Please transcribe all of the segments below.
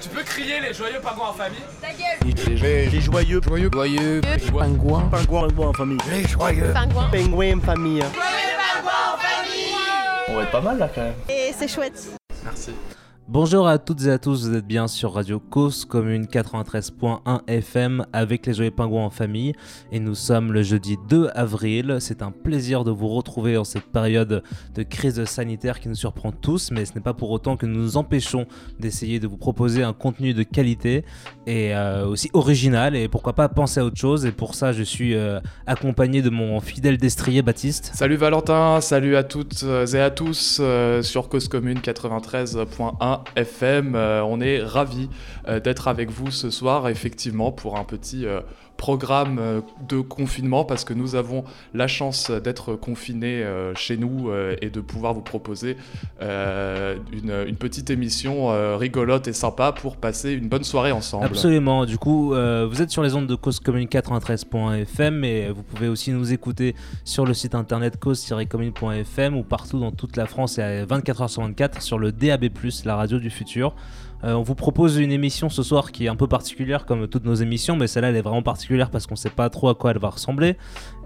Tu peux crier les joyeux pingouins en famille Ta gueule. Les joyeux, joyeux, Joyeux. pingouins, pingouins, pingouins en famille. Les joyeux. Pingouin pingouins en famille. On va être pas mal là quand même. Et c'est chouette. Merci. Bonjour à toutes et à tous, vous êtes bien sur Radio Cause Commune 93.1 FM avec les Joyeux Pingouins en famille et nous sommes le jeudi 2 avril. C'est un plaisir de vous retrouver en cette période de crise sanitaire qui nous surprend tous, mais ce n'est pas pour autant que nous nous empêchons d'essayer de vous proposer un contenu de qualité et euh, aussi original et pourquoi pas penser à autre chose. Et pour ça, je suis euh, accompagné de mon fidèle destrier Baptiste. Salut Valentin, salut à toutes et à tous euh, sur Cause Commune 93.1 FM. Euh, on est ravis euh, d'être avec vous ce soir, effectivement, pour un petit euh, programme euh, de confinement, parce que nous avons la chance d'être confinés euh, chez nous euh, et de pouvoir vous proposer une, petite émission rigolote et sympa pour passer une bonne soirée ensemble. Absolument. Du coup, vous êtes sur les ondes de Cause Commune 93.fm et vous pouvez aussi nous écouter sur le site internet cause-commune.fm ou partout dans toute la France et à 24h sur 24 sur le DAB+, la radio du futur. Euh, on vous propose une émission ce soir qui est un peu particulière comme toutes nos émissions, mais celle-là elle est vraiment particulière parce qu'on sait pas trop à quoi elle va ressembler.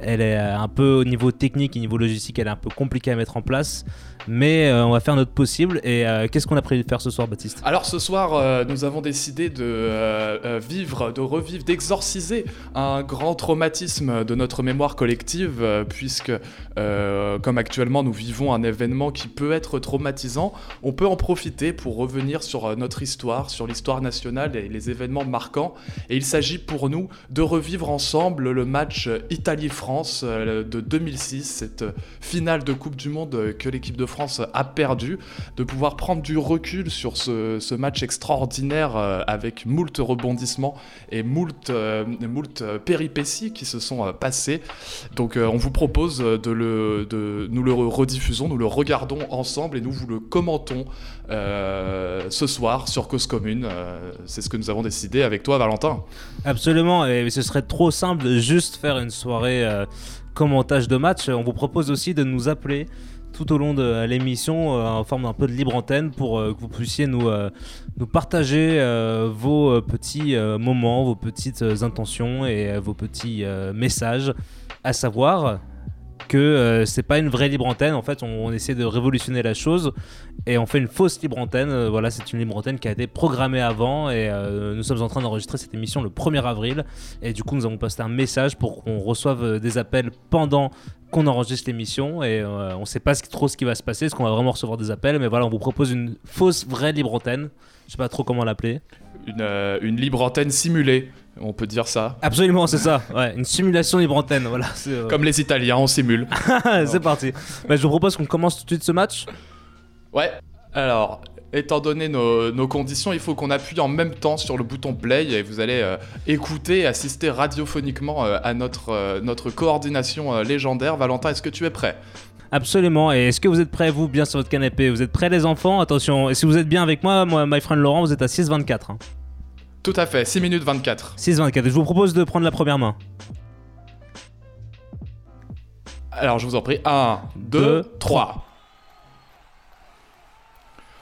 Elle est un peu au niveau technique et niveau logistique, elle est un peu compliquée à mettre en place, mais euh, on va faire notre possible. Et euh, qu'est-ce qu'on a prévu de faire ce soir, Baptiste? Alors ce soir, euh, nous avons décidé de vivre, de revivre, d'exorciser un grand traumatisme de notre mémoire collective, puisque comme actuellement nous vivons un événement qui peut être traumatisant, on peut en profiter pour revenir sur notre histoire, sur l'histoire nationale et les événements marquants. Et il s'agit pour nous de revivre ensemble le match Italie-France de 2006, cette finale de Coupe du Monde que l'équipe de France a perdue de pouvoir prendre du recul sur ce, ce match extraordinaire euh, avec moult rebondissements et moult, euh, moult euh, péripéties qui se sont passées. Donc on vous propose de le, de, nous le rediffusons, nous le regardons ensemble et nous vous le commentons ce soir sur Cause Commune. C'est ce que nous avons décidé avec toi Valentin. Absolument, et ce serait trop simple de juste faire une soirée commentage de match. On vous propose aussi de nous appeler tout au long de l'émission euh, en forme d'un peu de libre antenne pour euh, que vous puissiez nous, euh, nous partager vos petits moments, vos petites intentions et vos petits messages, à savoir que euh, c'est pas une vraie libre antenne, en fait on essaie de révolutionner la chose et on fait une fausse libre antenne, Euh, voilà c'est une libre antenne qui a été programmée avant et euh, nous sommes en train d'enregistrer cette émission le 1er avril et du coup nous avons posté un message pour qu'on reçoive euh, des appels pendant qu'on enregistre l'émission et euh, on sait pas trop ce qui va se passer, est-ce qu'on va vraiment recevoir des appels, mais voilà on vous propose une fausse vraie libre antenne, je sais pas trop comment l'appeler. Une, euh, une libre antenne simulée, on peut dire ça. Absolument c'est ça, ouais, une simulation libre antenne, voilà. euh, Comme les Italiens, on simule. c'est parti. Bah, je vous propose qu'on commence tout de suite ce match. Ouais, alors, étant donné nos, nos conditions, il faut qu'on appuie en même temps sur le bouton play et vous allez euh, écouter et assister radiophoniquement euh, à notre, euh, notre coordination euh, légendaire. Valentin, est-ce que tu es prêt? Absolument. Et est-ce que vous êtes prêts, vous, bien sur votre canapé? Vous êtes prêts, les enfants? Attention. Et si vous êtes bien avec moi, moi, my friend Laurent, vous êtes à 6,24. Hein. Tout à fait, 6 minutes 24. 6,24. Et je vous propose de prendre la première main. Alors, je vous en prie, 1, 2, Deux, 3.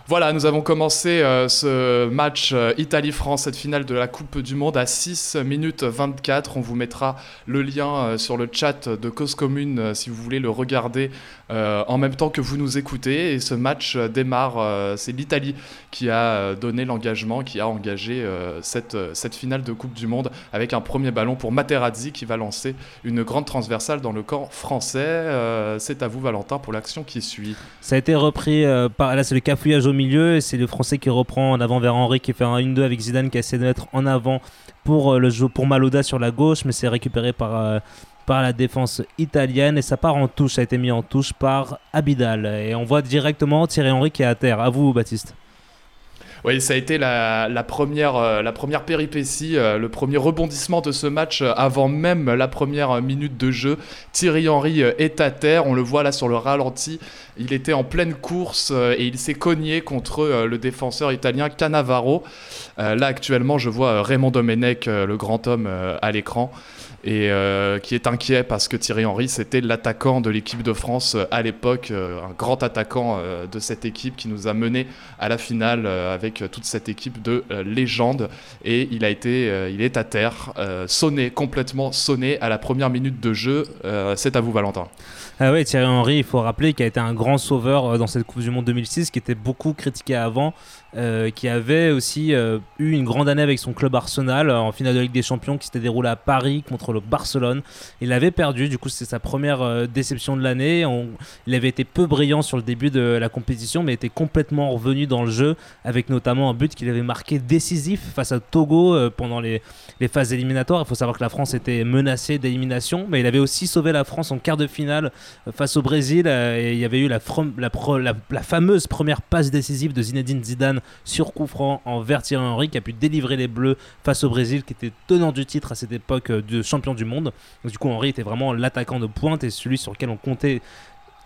Voilà, nous avons commencé euh, ce match euh, Italie-France, cette finale de la Coupe du Monde à 6 minutes 24. On vous mettra le lien euh, sur le chat de Cause Commune si vous voulez le regarder en même temps que vous nous écoutez. Et ce match démarre, c'est l'Italie qui a donné l'engagement, qui a engagé cette, cette finale de Coupe du Monde avec un premier ballon pour Materazzi qui va lancer une grande transversale dans le camp français. C'est à vous Valentin pour l'action qui suit. Ça a été repris par. Là, c'est le cafouillage au milieu. Et c'est le Français qui reprend en avant vers Henri qui fait un 1-2 avec Zidane qui essaie de mettre en avant pour, euh, le jeu, pour Maloda sur la gauche. Mais c'est récupéré par. euh, par la défense italienne et ça part en touche, ça a été mis en touche par Abidal et on voit directement Thierry Henry qui est à terre. À vous Baptiste. Oui, ça a été la, première, euh, la première péripétie, euh, le premier rebondissement de ce match euh, avant même la première minute de jeu. Thierry Henry est à terre, on le voit là sur le ralenti. Il était en pleine course et il s'est cogné contre le défenseur italien Cannavaro. Là actuellement, je vois Raymond Domenech, le grand homme, à l'écran. Et euh, qui est inquiet parce que Thierry Henry, c'était l'attaquant de l'équipe de France euh, à l'époque, euh, un grand attaquant de cette équipe qui nous a mené à la finale avec toute cette équipe de légende et il a été, il est à terre, sonné, complètement sonné à la première minute de jeu. C'est à vous Valentin. Ah ouais, Thierry Henry, il faut rappeler qu'il a été un grand sauveur dans cette Coupe du Monde 2006, qui était beaucoup critiqué avant euh, qui avait aussi euh, eu une grande année avec son club Arsenal en finale de Ligue des Champions qui s'était déroulée à Paris contre le Barcelone. Il avait perdu, du coup c'était sa première euh, déception de l'année. Il avait été peu brillant sur le début de la compétition mais était complètement revenu dans le jeu avec notamment un but qu'il avait marqué décisif face à Togo pendant les, phases éliminatoires. Il faut savoir que la France était menacée d'élimination mais il avait aussi sauvé la France en quart de finale face au Brésil et il y avait eu la, la fameuse première passe décisive de Zinedine Zidane sur coup franc envers Thierry Henry qui a pu délivrer les Bleus face au Brésil qui était tenant du titre à cette époque euh, de champion du monde. du coup Henry était vraiment l'attaquant de pointe et celui sur lequel on comptait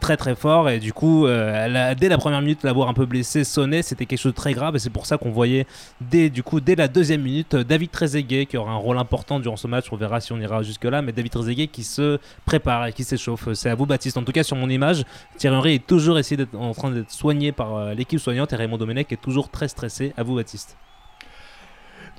très très fort. Et du coup euh, dès la première minute l'avoir un peu blessé sonné c'était quelque chose de très grave. Et c'est pour ça qu'on voyait dès du coup dès la deuxième minute David Trezeguet qui aura un rôle important durant ce match. On verra si on ira jusque là mais David Trezeguet qui se prépare et qui s'échauffe. C'est à vous Baptiste. En tout cas sur mon image Thierry Henry est toujours essayé d'être en train d'être soigné par euh, l'équipe soignante. Et Raymond Domenech est toujours très stressé. À vous Baptiste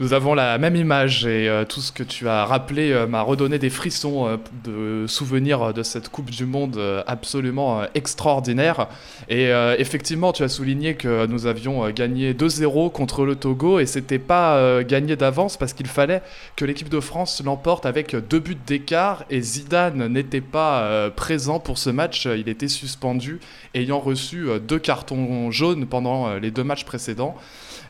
nous avons la même image et euh, tout ce que tu as rappelé euh, m'a redonné des frissons euh, de souvenirs de cette Coupe du Monde absolument extraordinaire. Et effectivement, tu as souligné que nous avions gagné 2-0 contre le Togo et c'était pas gagné d'avance parce qu'il fallait que l'équipe de France l'emporte avec deux buts d'écart et Zidane n'était pas présent pour ce match. Il était suspendu ayant reçu deux cartons jaunes pendant les deux matchs précédents.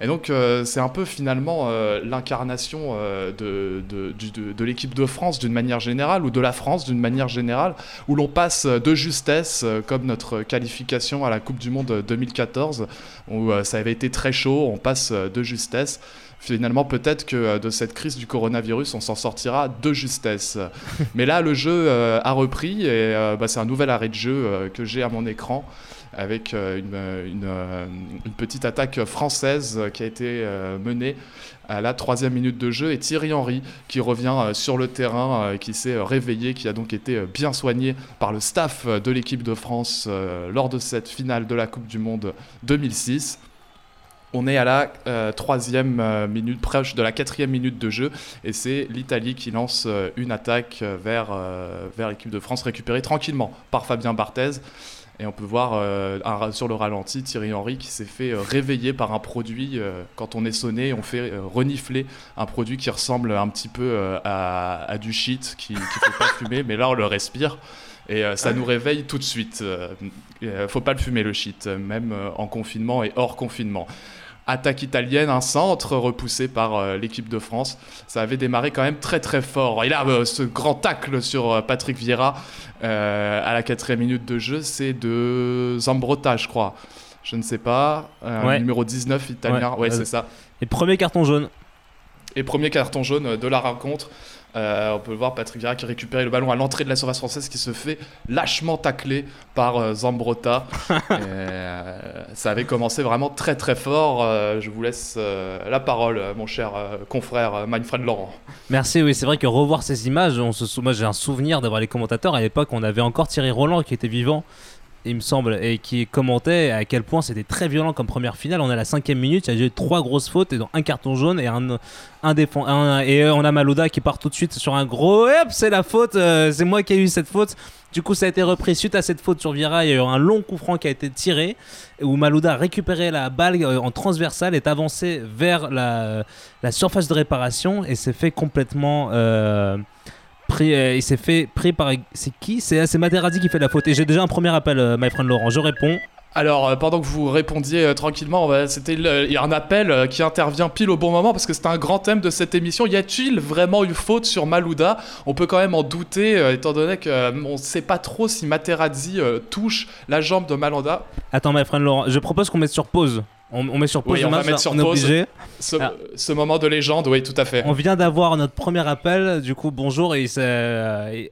Et donc, euh, c'est un peu finalement euh, l'incarnation euh, de, de, l'équipe de France d'une manière générale, ou de la France d'une manière générale, où l'on passe de justesse, comme notre qualification à la Coupe du Monde 2014, où ça avait été très chaud, on passe de justesse finalement peut-être que de cette crise du coronavirus on s'en sortira de justesse. Mais là le jeu a repris et bah, c'est un nouvel arrêt de jeu que j'ai à mon écran avec euh, une, euh, une, petite attaque française qui a été euh, menée à la troisième minute de jeu et Thierry Henry qui revient sur le terrain, qui s'est réveillé, qui a donc été bien soigné par le staff de l'équipe de France lors de cette finale de la Coupe du Monde 2006. On est à la troisième minute, proche de la quatrième minute de jeu, et c'est l'Italie qui lance une attaque vers, vers l'équipe de France, récupérée tranquillement par Fabien Barthez. Et on peut voir euh, sur le ralenti Thierry Henry qui s'est fait euh, réveiller par un produit. Euh, quand on est sonné, on fait renifler un produit qui ressemble un petit peu à, du shit qui ne faut pas fumer, mais là on le respire. Et ça nous réveille tout de suite. ne faut pas le fumer le shit, même en confinement et hors confinement attaque italienne, un centre repoussé par euh, l'équipe de France. Ça avait démarré quand même très très fort. Et là, euh, ce grand tacle sur euh, Patrick Vieira à la quatrième minute de jeu, c'est de Zambrotta, je crois. Je ne sais pas. Numéro 19 italien. Ouais, c'est ça. Et premier carton jaune. Et premier carton jaune de la rencontre. Euh, on peut le voir, Patrick Vieira qui récupère le ballon à l'entrée de la surface française qui se fait lâchement tacler par euh, Zambrotta. Euh, ça avait commencé vraiment très très fort. je vous laisse la parole, mon cher confrère Manfred Laurent. Merci, oui, c'est vrai que revoir ces images, on se moi j'ai un souvenir d'avoir les commentateurs. À l'époque, on avait encore Thierry Roland qui était vivant il me semble, et qui commentait à quel point c'était très violent comme première finale. On est à la cinquième minute, il y a eu trois grosses fautes et dans un carton jaune et un, un, défend, et on a Malouda qui part tout de suite sur un gros. Hop, c'est la faute, euh, c'est moi qui ai eu cette faute. Du coup, ça a été repris suite à cette faute sur Vira. Il y a eu un long coup franc qui a été tiré où Malouda a récupéré la balle euh, en transversale, est avancé vers la, surface de réparation et s'est fait complètement. Euh, euh, il s'est fait pris par. C'est qui? C'est Materazzi qui fait la faute. Et j'ai déjà un premier appel, euh, my friend Laurent. Je réponds. Alors, euh, pendant que vous répondiez tranquillement, c'était il y a un appel qui intervient pile au bon moment parce que c'est un grand thème de cette émission. Y a-t-il vraiment eu faute sur Malouda? On peut quand même en douter, étant donné qu'on ne sait pas trop si Materazzi touche la jambe de Malouda. Attends, my friend Laurent, je propose qu'on mette sur pause. On, met sur pause oui, on va mettre sur pause ah. ce, moment de légende, oui, tout à fait. On vient d'avoir notre premier appel, du coup, bonjour et,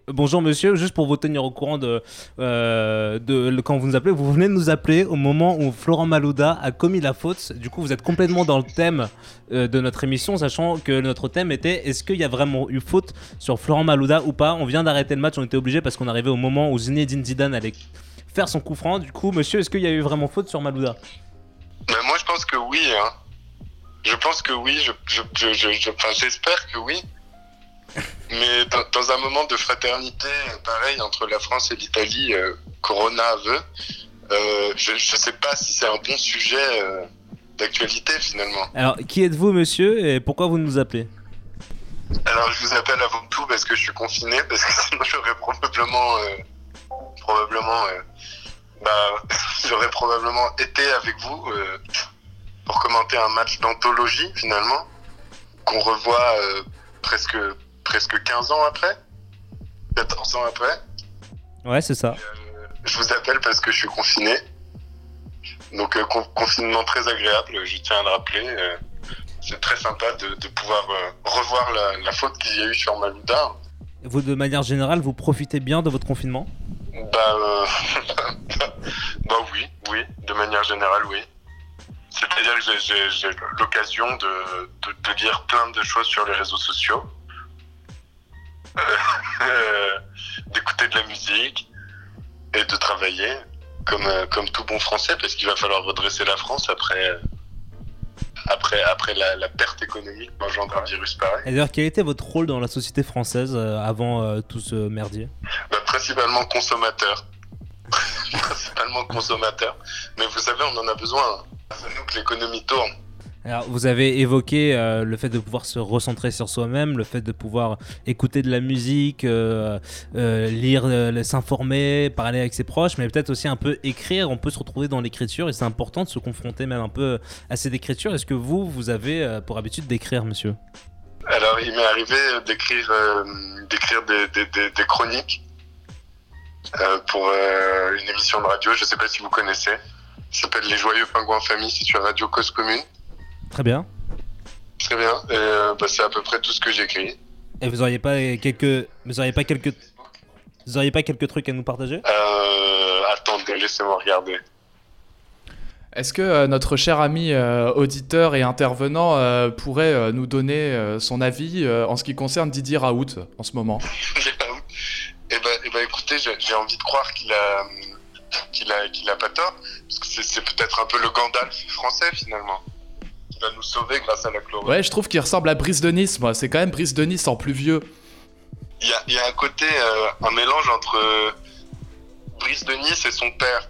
bonjour monsieur, juste pour vous tenir au courant de, euh, de, quand vous nous appelez, vous venez de nous appeler au moment où Florent Malouda a commis la faute. Du coup, vous êtes complètement dans le thème euh, de notre émission, sachant que notre thème était est-ce qu'il y a vraiment eu faute sur Florent Malouda ou pas? On vient d'arrêter le match, on était obligé parce qu'on arrivait au moment où Zinedine Zidane allait faire son coup franc. Du coup, monsieur, est-ce qu'il y a eu vraiment faute sur Malouda? Moi, je pense que oui. Hein. Je pense que oui, je, je, je, je- enfin, j'espère que oui. Mais dans, dans un moment de fraternité, pareil, entre la France et l'Italie, euh, Corona veut, euh, je ne sais pas si c'est un bon sujet euh, d'actualité finalement. Alors, qui êtes-vous, monsieur, et pourquoi vous nous appelez? Alors je vous appelle avant tout parce que je suis confiné, parce que sinon j'aurais probablement, probablement, bah, j'aurais probablement été avec vous euh, pour commenter un match d'anthologie finalement, qu'on revoit euh, presque, presque 15 ans après, 14 ans après. Ouais, c'est ça. Euh, je vous appelle parce que je suis confiné. Donc con- confinement très agréable, je tiens à le rappeler. c'est très sympa de, de pouvoir revoir la, la faute qu'il y a eu sur Malouda. Vous, de manière générale, vous profitez bien de votre confinement? Bah, euh, bah oui, oui, de manière générale, oui. C'est-à-dire que j'ai- l'occasion de, de, de lire plein de choses sur les réseaux sociaux, Euh, d'écouter de la musique et de travailler comme, euh, comme tout bon français, parce qu'il va falloir redresser la France après, après, après la, la perte économique qu'engendre un virus pareil. Et d'ailleurs, quel était votre rôle dans la société française avant tout ce merdier? Bah, principalement consommateur. principalement consommateur. Mais vous savez, on en a besoin. C'est nous que l'économie tourne. Alors, vous avez évoqué euh, le fait de pouvoir se recentrer sur soi-même, le fait de pouvoir écouter de la musique, euh, euh, lire, s'informer, parler avec ses proches, mais peut-être aussi un peu écrire. On peut se retrouver dans l'écriture et c'est important de se confronter même un peu à cette écriture. Est-ce que vous, vous avez pour habitude d'écrire, monsieur? Alors, il m'est arrivé d'écrire d'écrire des, des, des, des chroniques pour euh, une émission de radio. Je sais pas si vous connaissez. Ça s'appelle Les Joyeux Pingouins Famille. C'est sur Radio Cause Commune. Très bien. Très bien. Euh, bah, c'est à peu près tout ce que j'écris. Et vous auriez pas quelques, vous auriez pas quelques, vous auriez pas quelques trucs à nous partager? Euh, attendez, laissez-moi regarder. Est-ce que euh, notre cher ami euh, auditeur et intervenant euh, pourrait euh, nous donner euh, son avis euh, en ce qui concerne Didier Raoult en ce moment? Eh ben, eh ben, écoutez, j'ai envie de croire qu'il a, qu'il a, qu'il a pas tort, parce que c'est- peut-être un peu le Gandalf français finalement, qui va nous sauver grâce à la chloroquine. Ouais, je trouve qu'il ressemble à Brice de Nice, moi. C'est quand même Brice de Nice en plus vieux. Il y a, il y a un côté, euh, un mélange entre euh, Brice de Nice et son père.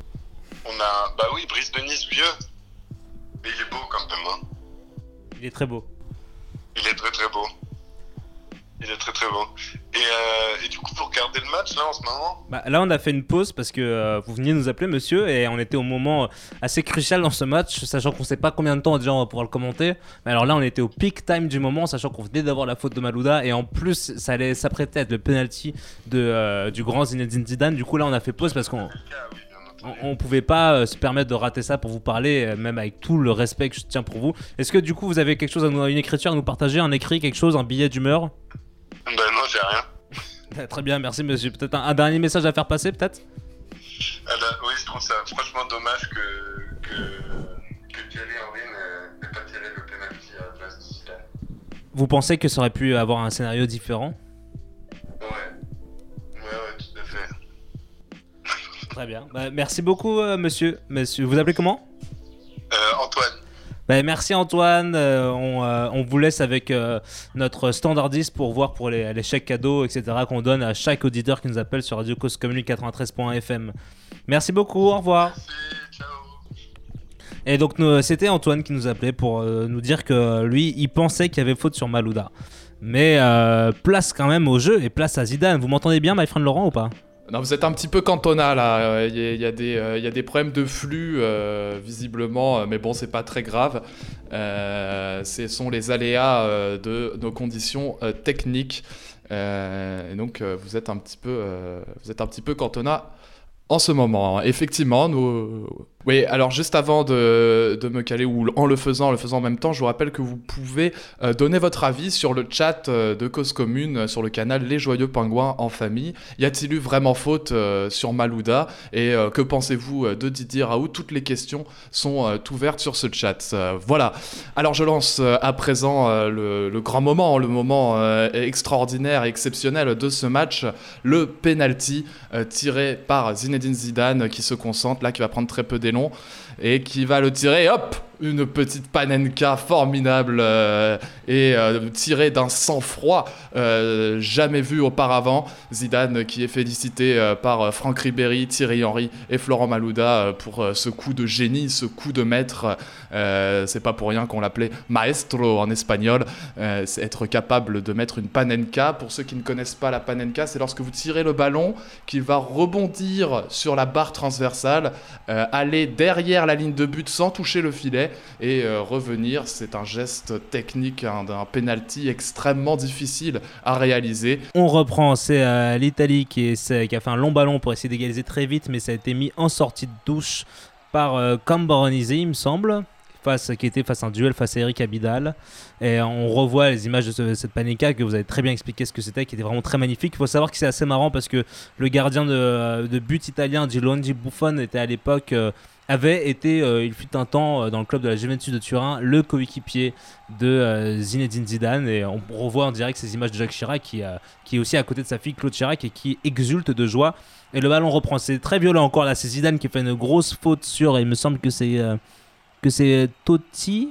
On a, bah oui, Brice de Nice vieux, mais il est beau quand même. Hein. Il est très beau. Il est très très beau. Il est très très beau. Et, euh, et du coup, vous regardez le match là en ce moment Bah, là, on a fait une pause parce que euh, vous veniez nous appeler, monsieur, et on était au moment euh, assez crucial dans ce match, sachant qu'on sait pas combien de temps déjà on va pouvoir le commenter. Mais alors là, on était au peak time du moment, sachant qu'on venait d'avoir la faute de Malouda, et en plus, ça allait s'apprêter à être le penalty de, du grand Zinedine Zidane. Du coup, là, on a fait pause parce qu'on on, pouvait pas se permettre de rater ça pour vous parler, même avec tout le respect que je tiens pour vous. Est-ce que du coup, vous avez quelque chose une écriture à nous partager, un écrit, quelque chose, un billet d'humeur? J'ai rien. Euh, Très bien, merci, monsieur. Peut-être un, un dernier message à faire passer, peut-être Ah bah, oui, je trouve ça franchement dommage que, que, que Thierry Henry n'ait pas tiré le penalty à la place de Zidane. Vous pensez que ça aurait pu avoir un scénario différent Ouais. Ouais, ouais, tout à fait. Très bien. Bah, merci beaucoup, euh, monsieur. Monsieur, vous appelez comment Euh, Bah, Merci Antoine. Euh, on, euh, on vous laisse avec euh, notre standardiste pour voir pour les, les chèques cadeaux, etc. qu'on donne à chaque auditeur qui nous appelle sur Radio Cause Commune 93.fm. Merci beaucoup. Au revoir. merci, ciao. Et donc c'était Antoine qui nous appelait pour nous dire que lui, il pensait qu'il y avait faute sur Malouda. Mais euh, place quand même au jeu et place à Zidane. Vous m'entendez bien, my friend Laurent, ou pas? Non, vous êtes un petit peu cantonat là. Euh, Il euh, il y a des problèmes de flux, euh, visiblement, euh, mais bon, c'est pas très grave. Euh, ce sont les aléas euh, de nos conditions euh, techniques. Euh, et donc, euh, vous êtes un petit peu, euh, vous êtes un petit peu cantonat en ce moment. Effectivement, nous. Oui, alors juste avant de, me caler ou en le faisant, en le faisant en même temps, je vous rappelle que vous pouvez euh, donner votre avis sur le chat euh, de Cause Commune euh, sur le canal Les Joyeux Pingouins en famille. Y a-t-il eu vraiment faute sur Malouda? Et que pensez-vous de Didier Raoult? Toutes les questions sont ouvertes sur ce chat. Voilà. Alors je lance à présent le, grand moment, le moment extraordinaire et exceptionnel de ce match, le penalty tiré par Zinedine Zidane qui se concentre là, qui va prendre très peu d'élan et qui va le tirer, hop une petite panenka formidable euh, et euh, tirée d'un sang-froid euh, jamais vu auparavant. Zidane qui est félicité par Franck Ribéry, Thierry Henry et Florent Malouda pour ce coup de génie, ce coup de maître. c'est pas pour rien qu'on l'appelait maestro en espagnol. c'est être capable de mettre une panenka. Pour ceux qui ne connaissent pas la panenka, c'est lorsque vous tirez le ballon qu'il va rebondir sur la barre transversale, aller derrière la ligne de but sans toucher le filet et euh, revenir. C'est un geste technique, d'un penalty extrêmement difficile à réaliser. On reprend, c'est euh, l'Italie qui, qui, a fait un long ballon pour essayer d'égaliser très vite, mais ça a été mis en sortie de douche par euh, il me semble. Face, qui était face à un duel face à Eric Abidal. Et on revoit les images de cette panica que vous avez très bien expliqué ce que c'était, qui était vraiment très magnifique. Il faut savoir que c'est assez marrant parce que le gardien de, de but italien, Gianluigi Buffon, était à l'époque euh, avait été, euh, il fut un temps euh, dans le club de la Juventus de Turin, le coéquipier de euh, Zinedine Zidane. Et on revoit en direct ces images de Jacques Chirac qui, qui est aussi à côté de sa fille Claude Chirac et qui exulte de joie. Et le ballon reprend. C'est très violent encore là. C'est Zidane qui fait une grosse faute sur, et il me semble que c'est que c'est Totti.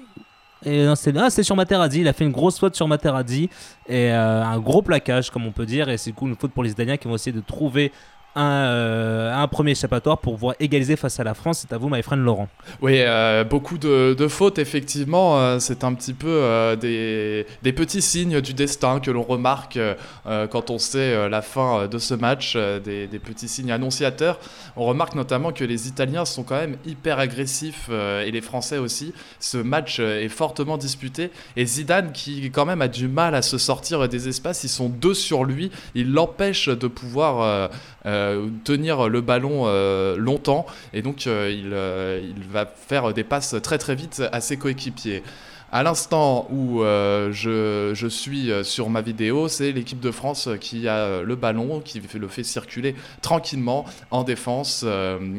Et c'est ah, sur Materazzi, il a fait une grosse faute sur Materazzi et un gros plaquage comme on peut dire et c'est une faute pour les Italiens qui vont essayer de trouver euh, un, premier échappatoire pour pouvoir égaliser face à la France. C'est à vous, my friend Laurent. Oui, euh, beaucoup de, fautes, effectivement. Euh, c'est un petit peu des, petits signes du destin que l'on remarque quand on sait la fin de ce match, des, petits signes annonciateurs. On remarque notamment que les Italiens sont quand même hyper agressifs et les Français aussi. Ce match est fortement disputé et Zidane, qui quand même a du mal à se sortir des espaces, ils sont deux sur lui, il l'empêche de pouvoir tenir le ballon euh, longtemps et donc euh, il, va faire des passes très très vite à ses coéquipiers. À l'instant où je, je, suis sur ma vidéo, c'est l'équipe de France qui a le ballon, qui le fait circuler tranquillement en défense.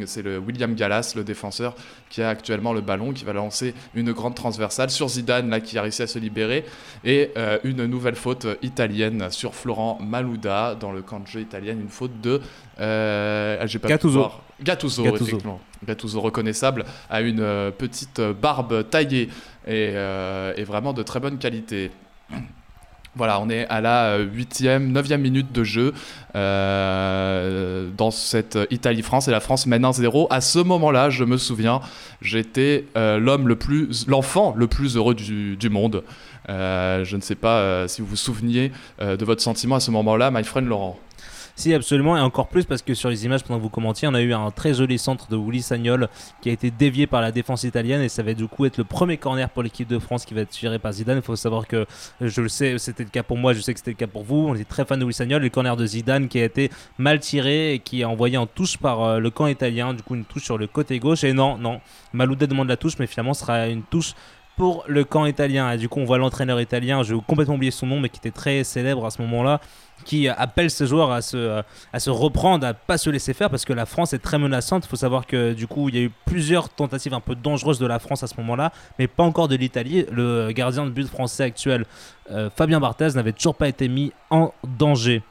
c'est le William Gallas, le défenseur, qui a actuellement le ballon, qui va lancer une grande transversale sur Zidane, là, qui a réussi à se libérer, et une nouvelle faute italienne sur Florent Malouda dans le camp de jeu italien, une faute de euh, j'ai pas Gattuso. Gattuso, effectivement. Gattuso reconnaissable, a une euh, petite barbe taillée et, euh, vraiment de très bonne qualité. Voilà, on est à la 8e, 9e minute de jeu euh, dans cette Italie-France et la France mène 1-0. À ce moment-là, je me souviens, j'étais l'homme le plus, l'enfant le plus heureux du, du monde. je ne sais pas si vous vous souveniez de votre sentiment à ce moment-là, my friend Laurent. Si, absolument, et encore plus parce que sur les images, pendant que vous commentiez, on a eu un très joli centre de Willy Sagnol qui a été dévié par la défense italienne et ça va du coup être le premier corner pour l'équipe de France qui va être tiré par Zidane. Il faut savoir que, je le sais, c'était le cas pour moi, je sais que c'était le cas pour vous. On était très fan de Willy Sagnol. Le corner de Zidane qui a été mal tiré et qui est envoyé en touche par euh, le camp italien, du coup une touche sur le côté gauche. Et non, non, Malouda demande la touche, mais finalement ce sera une touche pour le camp italien. Et du coup, on voit l'entraîneur italien, je vais complètement oublier son nom, mais qui était très célèbre à ce moment-là, qui appelle ses joueurs à se, à se reprendre, à pas se laisser faire, parce que la France est très menaçante. Il faut savoir que du coup, il y a eu plusieurs tentatives un peu dangereuses de la France à ce moment-là, mais pas encore de l'Italie. Le gardien de but français actuel, euh, Fabien Barthez, n'avait toujours pas été mis en danger.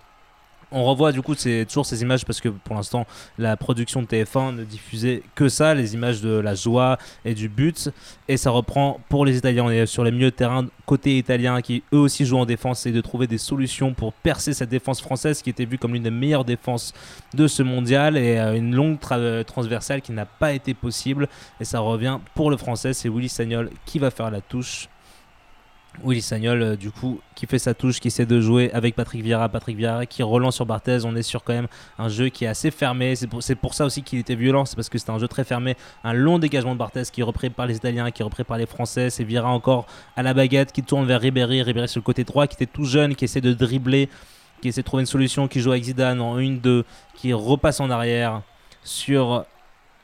On revoit du coup c'est toujours ces images parce que pour l'instant la production de TF1 ne diffusait que ça, les images de la joie et du but. Et ça reprend pour les Italiens. On est sur les milieux de terrain côté italien qui eux aussi jouent en défense et de trouver des solutions pour percer cette défense française qui était vue comme l'une des meilleures défenses de ce mondial et euh, une longue transversale qui n'a pas été possible. Et ça revient pour le français, c'est Willy Sagnol qui va faire la touche Willy Sagnol, euh, du coup, qui fait sa touche, qui essaie de jouer avec Patrick Vieira. Patrick Vieira qui relance sur Barthez. On est sur quand même un jeu qui est assez fermé. C'est pour, ça aussi qu'il était violent. C'est parce que c'était un jeu très fermé. Un long dégagement de Barthez qui est repris par les Italiens, qui est repris par les Français. C'est Vieira encore à la baguette qui tourne vers Ribéry. Ribéry sur le côté droit qui était tout jeune, qui essaie de dribbler, qui essaie de trouver une solution, qui joue avec Zidane en 1-2, qui repasse en arrière sur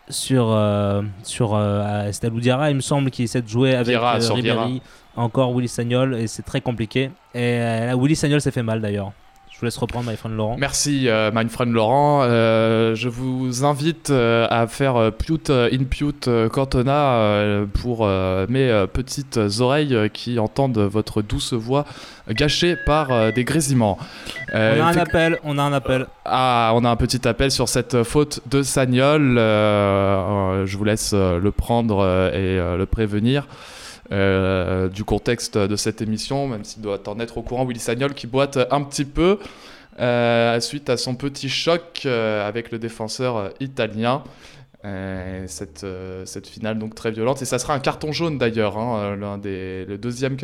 sur euh, sur euh, il me semble, qui essaie de jouer avec euh, Ribéry encore Willy Sagnol et c'est très compliqué. Et euh, Willy Sagnol s'est fait mal d'ailleurs. Je vous laisse reprendre, my friend Laurent. Merci, euh, my friend Laurent. Euh, je vous invite euh, à faire euh, Pute Inpute euh, Cortona euh, pour mes petites oreilles qui entendent votre douce voix gâchée par des grésillements. on a un appel, on a un appel. Ah, on a un petit appel sur cette faute de Sagnol. Je vous laisse le prendre et le prévenir. Euh, du contexte de cette émission, même s'il doit en être au courant, Willy Sagnol qui boite un petit peu euh, suite à son petit choc euh, avec le défenseur euh, italien. Cette, finale donc très violente et ça sera un carton jaune d'ailleurs hein, l'un des le deuxième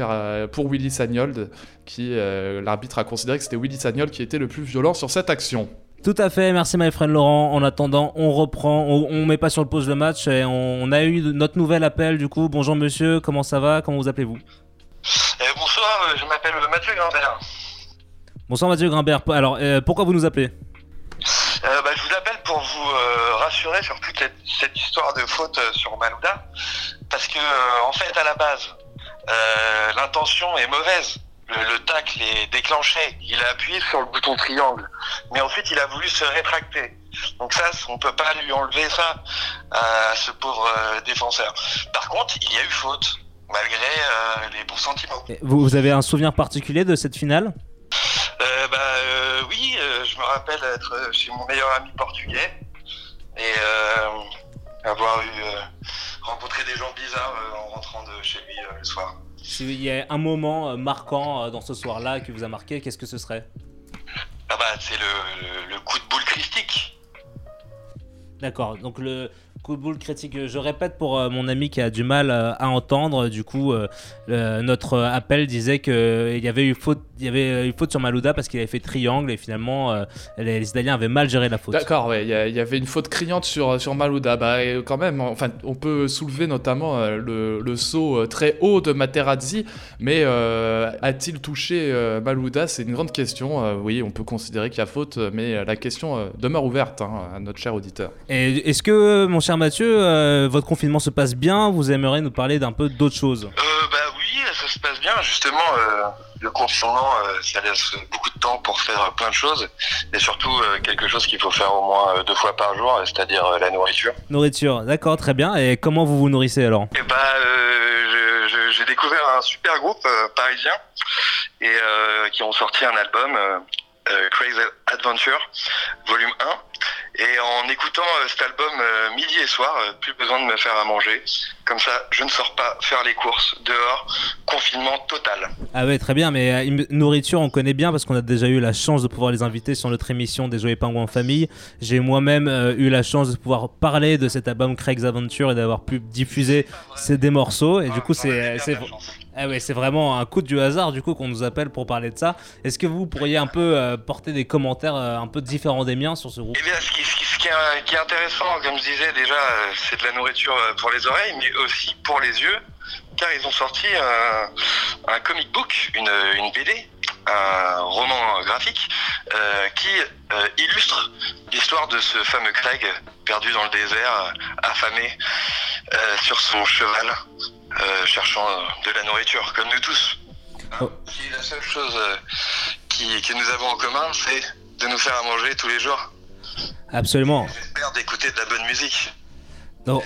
pour Willy Sagnol qui l'arbitre a considéré que c'était Willy Sagnol qui était le plus violent sur cette action. Tout à fait, merci my friend Laurent. En attendant, on reprend, on, on met pas sur le pause le match et on, on a eu notre nouvel appel du coup. Bonjour monsieur, comment ça va? Comment vous appelez-vous? Euh, bonsoir, euh, je m'appelle Mathieu Grimbert. Bonsoir Mathieu Grimbert. Alors, euh, pourquoi vous nous appelez? Euh, bah, je vous appelle pour vous euh, rassurer sur toute cette, histoire de faute euh, sur Malouda. Parce que, euh, en fait, à la base, euh, l'intention est mauvaise. Le, le tacle est déclenché. Il a appuyé sur le bouton triangle. Mais ensuite, il a voulu se rétracter. Donc ça, on peut pas lui enlever ça à ce pauvre euh, défenseur. Par contre, il y a eu faute, malgré euh, les bons sentiments. vous, vous avez un souvenir particulier de cette finale? Euh, bah euh, oui, euh, je me rappelle être euh, chez mon meilleur ami portugais et euh, avoir eu euh, rencontré des gens bizarres euh, en rentrant de chez lui euh, le soir. S'il y a un moment euh, marquant euh, dans ce soir-là qui vous a marqué, qu'est-ce que ce serait Ah bah c'est le, le, le coup de boule christique. D'accord, donc le coup de boule critique, je répète pour euh, mon ami qui a du mal euh, à entendre, du coup euh, notre appel disait qu'il y avait eu faute, il y avait eu faute sur Malouda parce qu'il avait fait triangle et finalement les, les Italiens avaient mal géré la faute. D'accord, ouais, il y, avait une faute criante sur, sur Malouda. Bah, et quand même, enfin, on peut soulever notamment le, le saut très haut de Materazzi, mais a-t-il touché Malouda? C'est une grande question. Oui, on peut considérer qu'il y a faute, mais la question demeure ouverte hein, à notre cher auditeur. Et est-ce que, mon cher Mathieu, euh, votre confinement se passe bien Vous aimeriez nous parler d'un peu d'autre chose Euh, bah oui, ça se passe bien. Justement, euh, le confinement, euh, ça laisse beaucoup de temps pour faire plein de choses et surtout quelque chose qu'il faut faire au moins deux fois par jour, c'est-à-dire la nourriture. Nourriture, d'accord, très bien. Et comment vous vous nourrissez alors? Et bah, euh, j'ai découvert un super groupe parisien et euh, qui ont sorti un album, Crazy Adventure, volume 1. Et en écoutant euh, cet album euh, midi et soir, euh, plus besoin de me faire à manger. Comme ça, je ne sors pas faire les courses dehors. Confinement total. Ah ouais, très bien, mais euh, nourriture, on connaît bien parce qu'on a déjà eu la chance de pouvoir les inviter sur notre émission des Joyeux Pingouins en famille. J'ai moi-même euh, eu la chance de pouvoir parler de cet album Craig's Adventure et d'avoir pu diffuser ces des morceaux. Et du coup, c'est bien c'est vraiment un coup du hasard du coup qu'on nous appelle pour parler de ça. Est-ce que vous pourriez un peu euh, porter des commentaires euh, un peu différents des miens sur ce groupe? Eh bien, ce qui, ce qui- est, intéressant, comme je disais déjà, euh, c'est de la nourriture euh, pour les oreilles, mais aussi pour les yeux, car ils ont sorti un, comic book, une, une BD, un roman graphique, euh, qui euh, illustre l'histoire de ce fameux Craig perdu dans le désert, euh, affamé euh, sur son cheval, euh, cherchant euh, de la nourriture, comme nous tous. Hein, Oh. Si la seule chose euh, qui, que nous avons en commun, c'est de nous faire à manger tous les jours. Absolument. J'espère d'écouter de la bonne musique. Donc,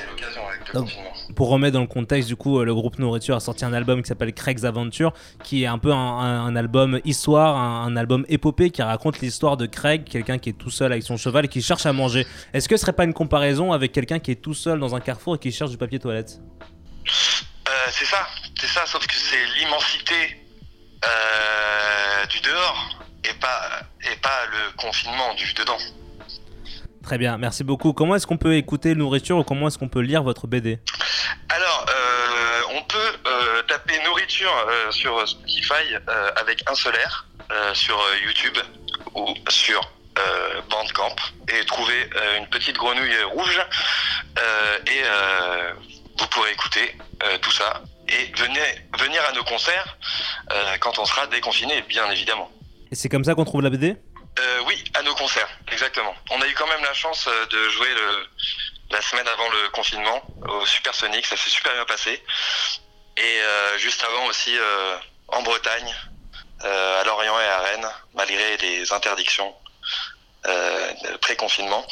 pour remettre dans le contexte, du coup, le groupe Nourriture a sorti un album qui s'appelle Craig's Adventure, qui est un peu un, un- un album histoire, un, un album épopée qui raconte l'histoire de Craig, quelqu'un qui est tout seul avec son cheval et qui cherche à manger. Est-ce que ce serait pas une comparaison avec quelqu'un qui est tout seul dans un carrefour et qui cherche du papier toilette? Euh, c'est ça, c'est ça, sauf que c'est l'immensité euh, du dehors et pas, et pas le confinement du dedans. Très bien, merci beaucoup. Comment est-ce qu'on peut écouter Nourriture ou comment est-ce qu'on peut lire votre BD Alors, euh, on peut euh, taper nourriture euh, sur Spotify avec un euh, sur YouTube ou sur Bandcamp et trouver une petite grenouille rouge et vous pourrez écouter euh, tout ça et venez, venir à nos concerts euh, quand on sera déconfiné, bien évidemment. Et c'est comme ça qu'on trouve la BD Euh, oui, à nos concerts, exactement. On a eu quand même la chance de jouer le, la semaine avant le confinement au Supersonic, ça s'est super bien passé. Et juste avant aussi en Bretagne, à Lorient et à Rennes, malgré les interdictions euh, pré-confinement.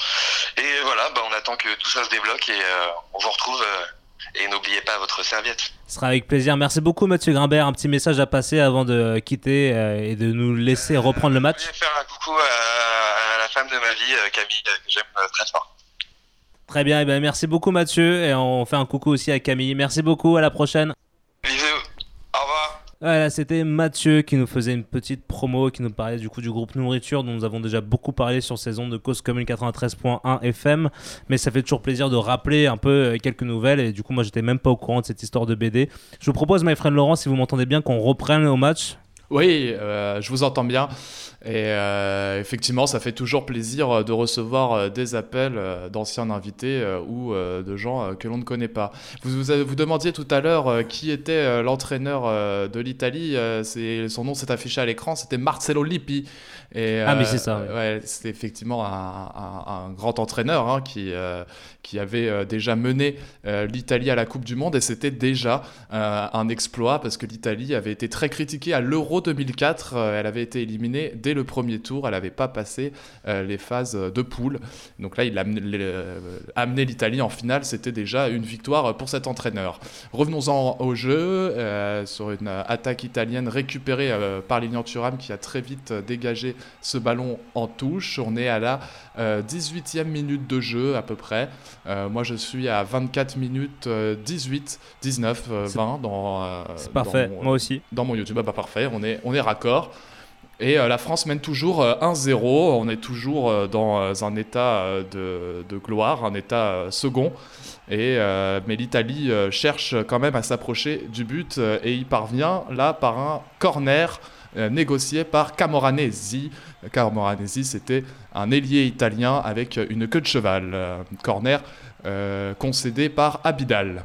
Et voilà, bah, on attend que tout ça se débloque et euh, on vous retrouve. Euh, et n'oubliez pas votre serviette. Ce sera avec plaisir. Merci beaucoup, Mathieu Grimbert. Un petit message à passer avant de quitter et de nous laisser reprendre le match. Je vais faire un coucou à, la femme de ma vie, Camille, que j'aime très fort. Très bien, et ben merci beaucoup Mathieu et on fait un coucou aussi à Camille. Merci beaucoup, à la prochaine. Voilà, c'était Mathieu qui nous faisait une petite promo, qui nous parlait du coup du groupe Nourriture dont nous avons déjà beaucoup parlé sur saison de Cause Commune 93.1 FM. Mais ça fait toujours plaisir de rappeler un peu euh, quelques nouvelles et du coup moi j'étais même pas au courant de cette histoire de BD. Je vous propose, my friend Laurent, si vous m'entendez bien, qu'on reprenne au match. Oui, euh, je vous entends bien. Et euh, effectivement, ça fait toujours plaisir euh, de recevoir des appels d'anciens invités ou de gens que l'on ne connaît pas. Vous, vous, demandiez tout à l'heure qui était l'entraîneur de l'Italie. son nom s'est affiché à l'écran, c'était Marcelo Lippi. Et, ah, mais c'est ça. Ouais, c'était effectivement un, grand entraîneur hein, qui, qui avait déjà mené l'Italie à la Coupe du Monde et c'était déjà un exploit parce que l'Italie avait été très critiquée à l'Euro 2004, euh, elle avait été éliminée dès le premier tour. Elle n'avait pas passé euh, les phases de poule. Donc là, il a amené l'Italie en finale. C'était déjà une victoire pour cet entraîneur. Revenons-en au jeu. Euh, sur une attaque italienne récupérée par Lilian Thuram qui a très vite dégagé ce ballon en touche. On est à la 18e minute de jeu à peu près. moi, je suis à 24 minutes 18, 19, 20 dans. C'est parfait. moi aussi. Dans mon YouTube, ah, bah, parfait. On est on est raccord. Et euh, la France mène toujours 1-0. Euh, on est toujours euh, dans un état de, gloire, un état second. Et, mais l'Italie cherche quand même à s'approcher du but et y parvient là par un corner négocié par Camoranesi. Camoranesi, c'était un ailier italien avec une queue de cheval. corner concédé par Abidal.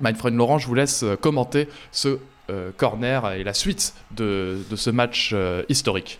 Manfred Laurent, je vous laisse commenter ce euh, corner et la suite de, ce match euh, historique.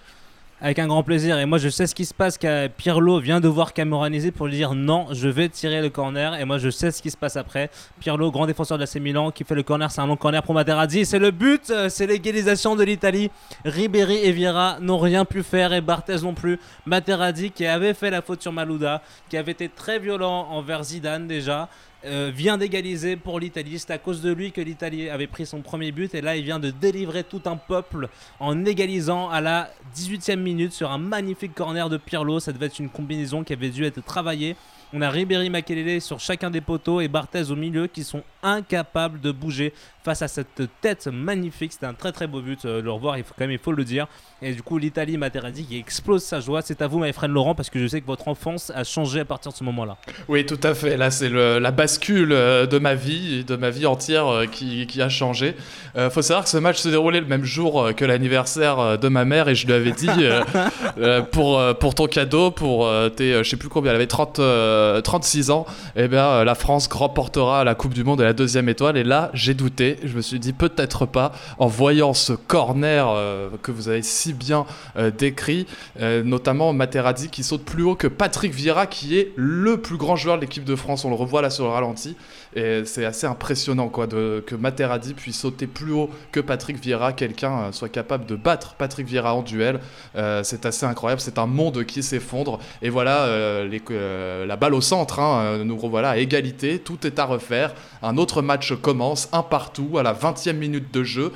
Avec un grand plaisir. Et moi, je sais ce qui se passe. Pirlo vient de voir Camoranesi pour lui dire non, je vais tirer le corner. Et moi, je sais ce qui se passe après. Pirlo, grand défenseur de la Milan, qui fait le corner. C'est un long corner pour Materazzi. C'est le but. Euh, c'est l'égalisation de l'Italie. Ribéry et Vieira n'ont rien pu faire. Et Barthez non plus. Materazzi, qui avait fait la faute sur Malouda, qui avait été très violent envers Zidane déjà. Euh, vient d'égaliser pour l'Italie. C'est à cause de lui que l'Italie avait pris son premier but et là il vient de délivrer tout un peuple en égalisant à la 18e minute sur un magnifique corner de Pirlo. Ça devait être une combinaison qui avait dû être travaillée. On a Ribéry Makelele sur chacun des poteaux et Barthez au milieu qui sont incapables de bouger face à cette tête magnifique. C'était un très très beau but euh, le revoir, il faut quand même il faut le dire. Et du coup l'Italie Materazzi qui explose sa joie. C'est à vous my friend Laurent parce que je sais que votre enfance a changé à partir de ce moment-là. Oui tout à fait. Là c'est la bascule euh, de ma vie, de ma vie entière euh, qui, qui a changé. Il faut savoir que ce match se déroulait le même jour que l'anniversaire de ma mère et je lui avais dit pour, pour ton cadeau, pour tes, je sais plus combien, elle avait 30 36 ans, eh bien, euh, la France remportera la Coupe du Monde et la deuxième étoile. Et là, j'ai douté. Je me suis dit peut-être pas en voyant ce corner euh, que vous avez si bien euh, décrit, notamment Materazzi qui saute plus haut que Patrick Vieira, qui est le plus grand joueur de l'équipe de France. On le revoit là sur le ralenti. Et c'est assez impressionnant quoi, de, que Materazzi puisse sauter plus haut que Patrick Vieira, quelqu'un soit capable de battre Patrick Vieira en duel. c'est assez incroyable. C'est un monde qui s'effondre. Et voilà, les, la balle au centre. Hein, euh, nous revoilà à égalité, tout est à refaire. Un autre match commence, un partout, à la 20e minute de jeu.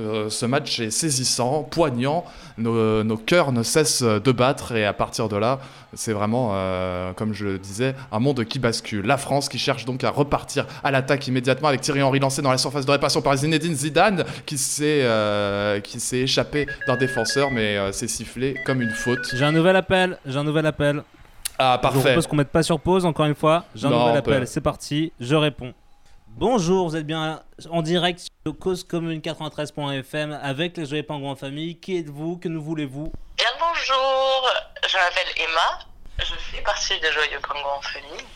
Euh, ce match est saisissant, poignant, nos, cœurs ne cessent de battre et à partir de là, c'est vraiment, euh, comme je le disais, un monde qui bascule. La France qui cherche donc à repartir à l'attaque immédiatement avec Thierry Henry lancé dans la surface de réparation par Zinedine Zidane qui s'est s'est échappé d'un défenseur mais s'est sifflé comme une faute. J'ai un nouvel appel, j'ai un nouvel appel. Ah, parfait. Je propose qu'on mette pas sur pause encore une fois. J'ai un nouvel appel, c'est parti, je réponds. Bonjour, vous êtes bien en direct sur Cause Commune 93.fm avec les Joyeux Pingouins en famille. Qui êtes-vous? Que nous voulez-vous? Bien bonjour, je m'appelle Emma, je fais partie des Joyeux Pingouins en famille.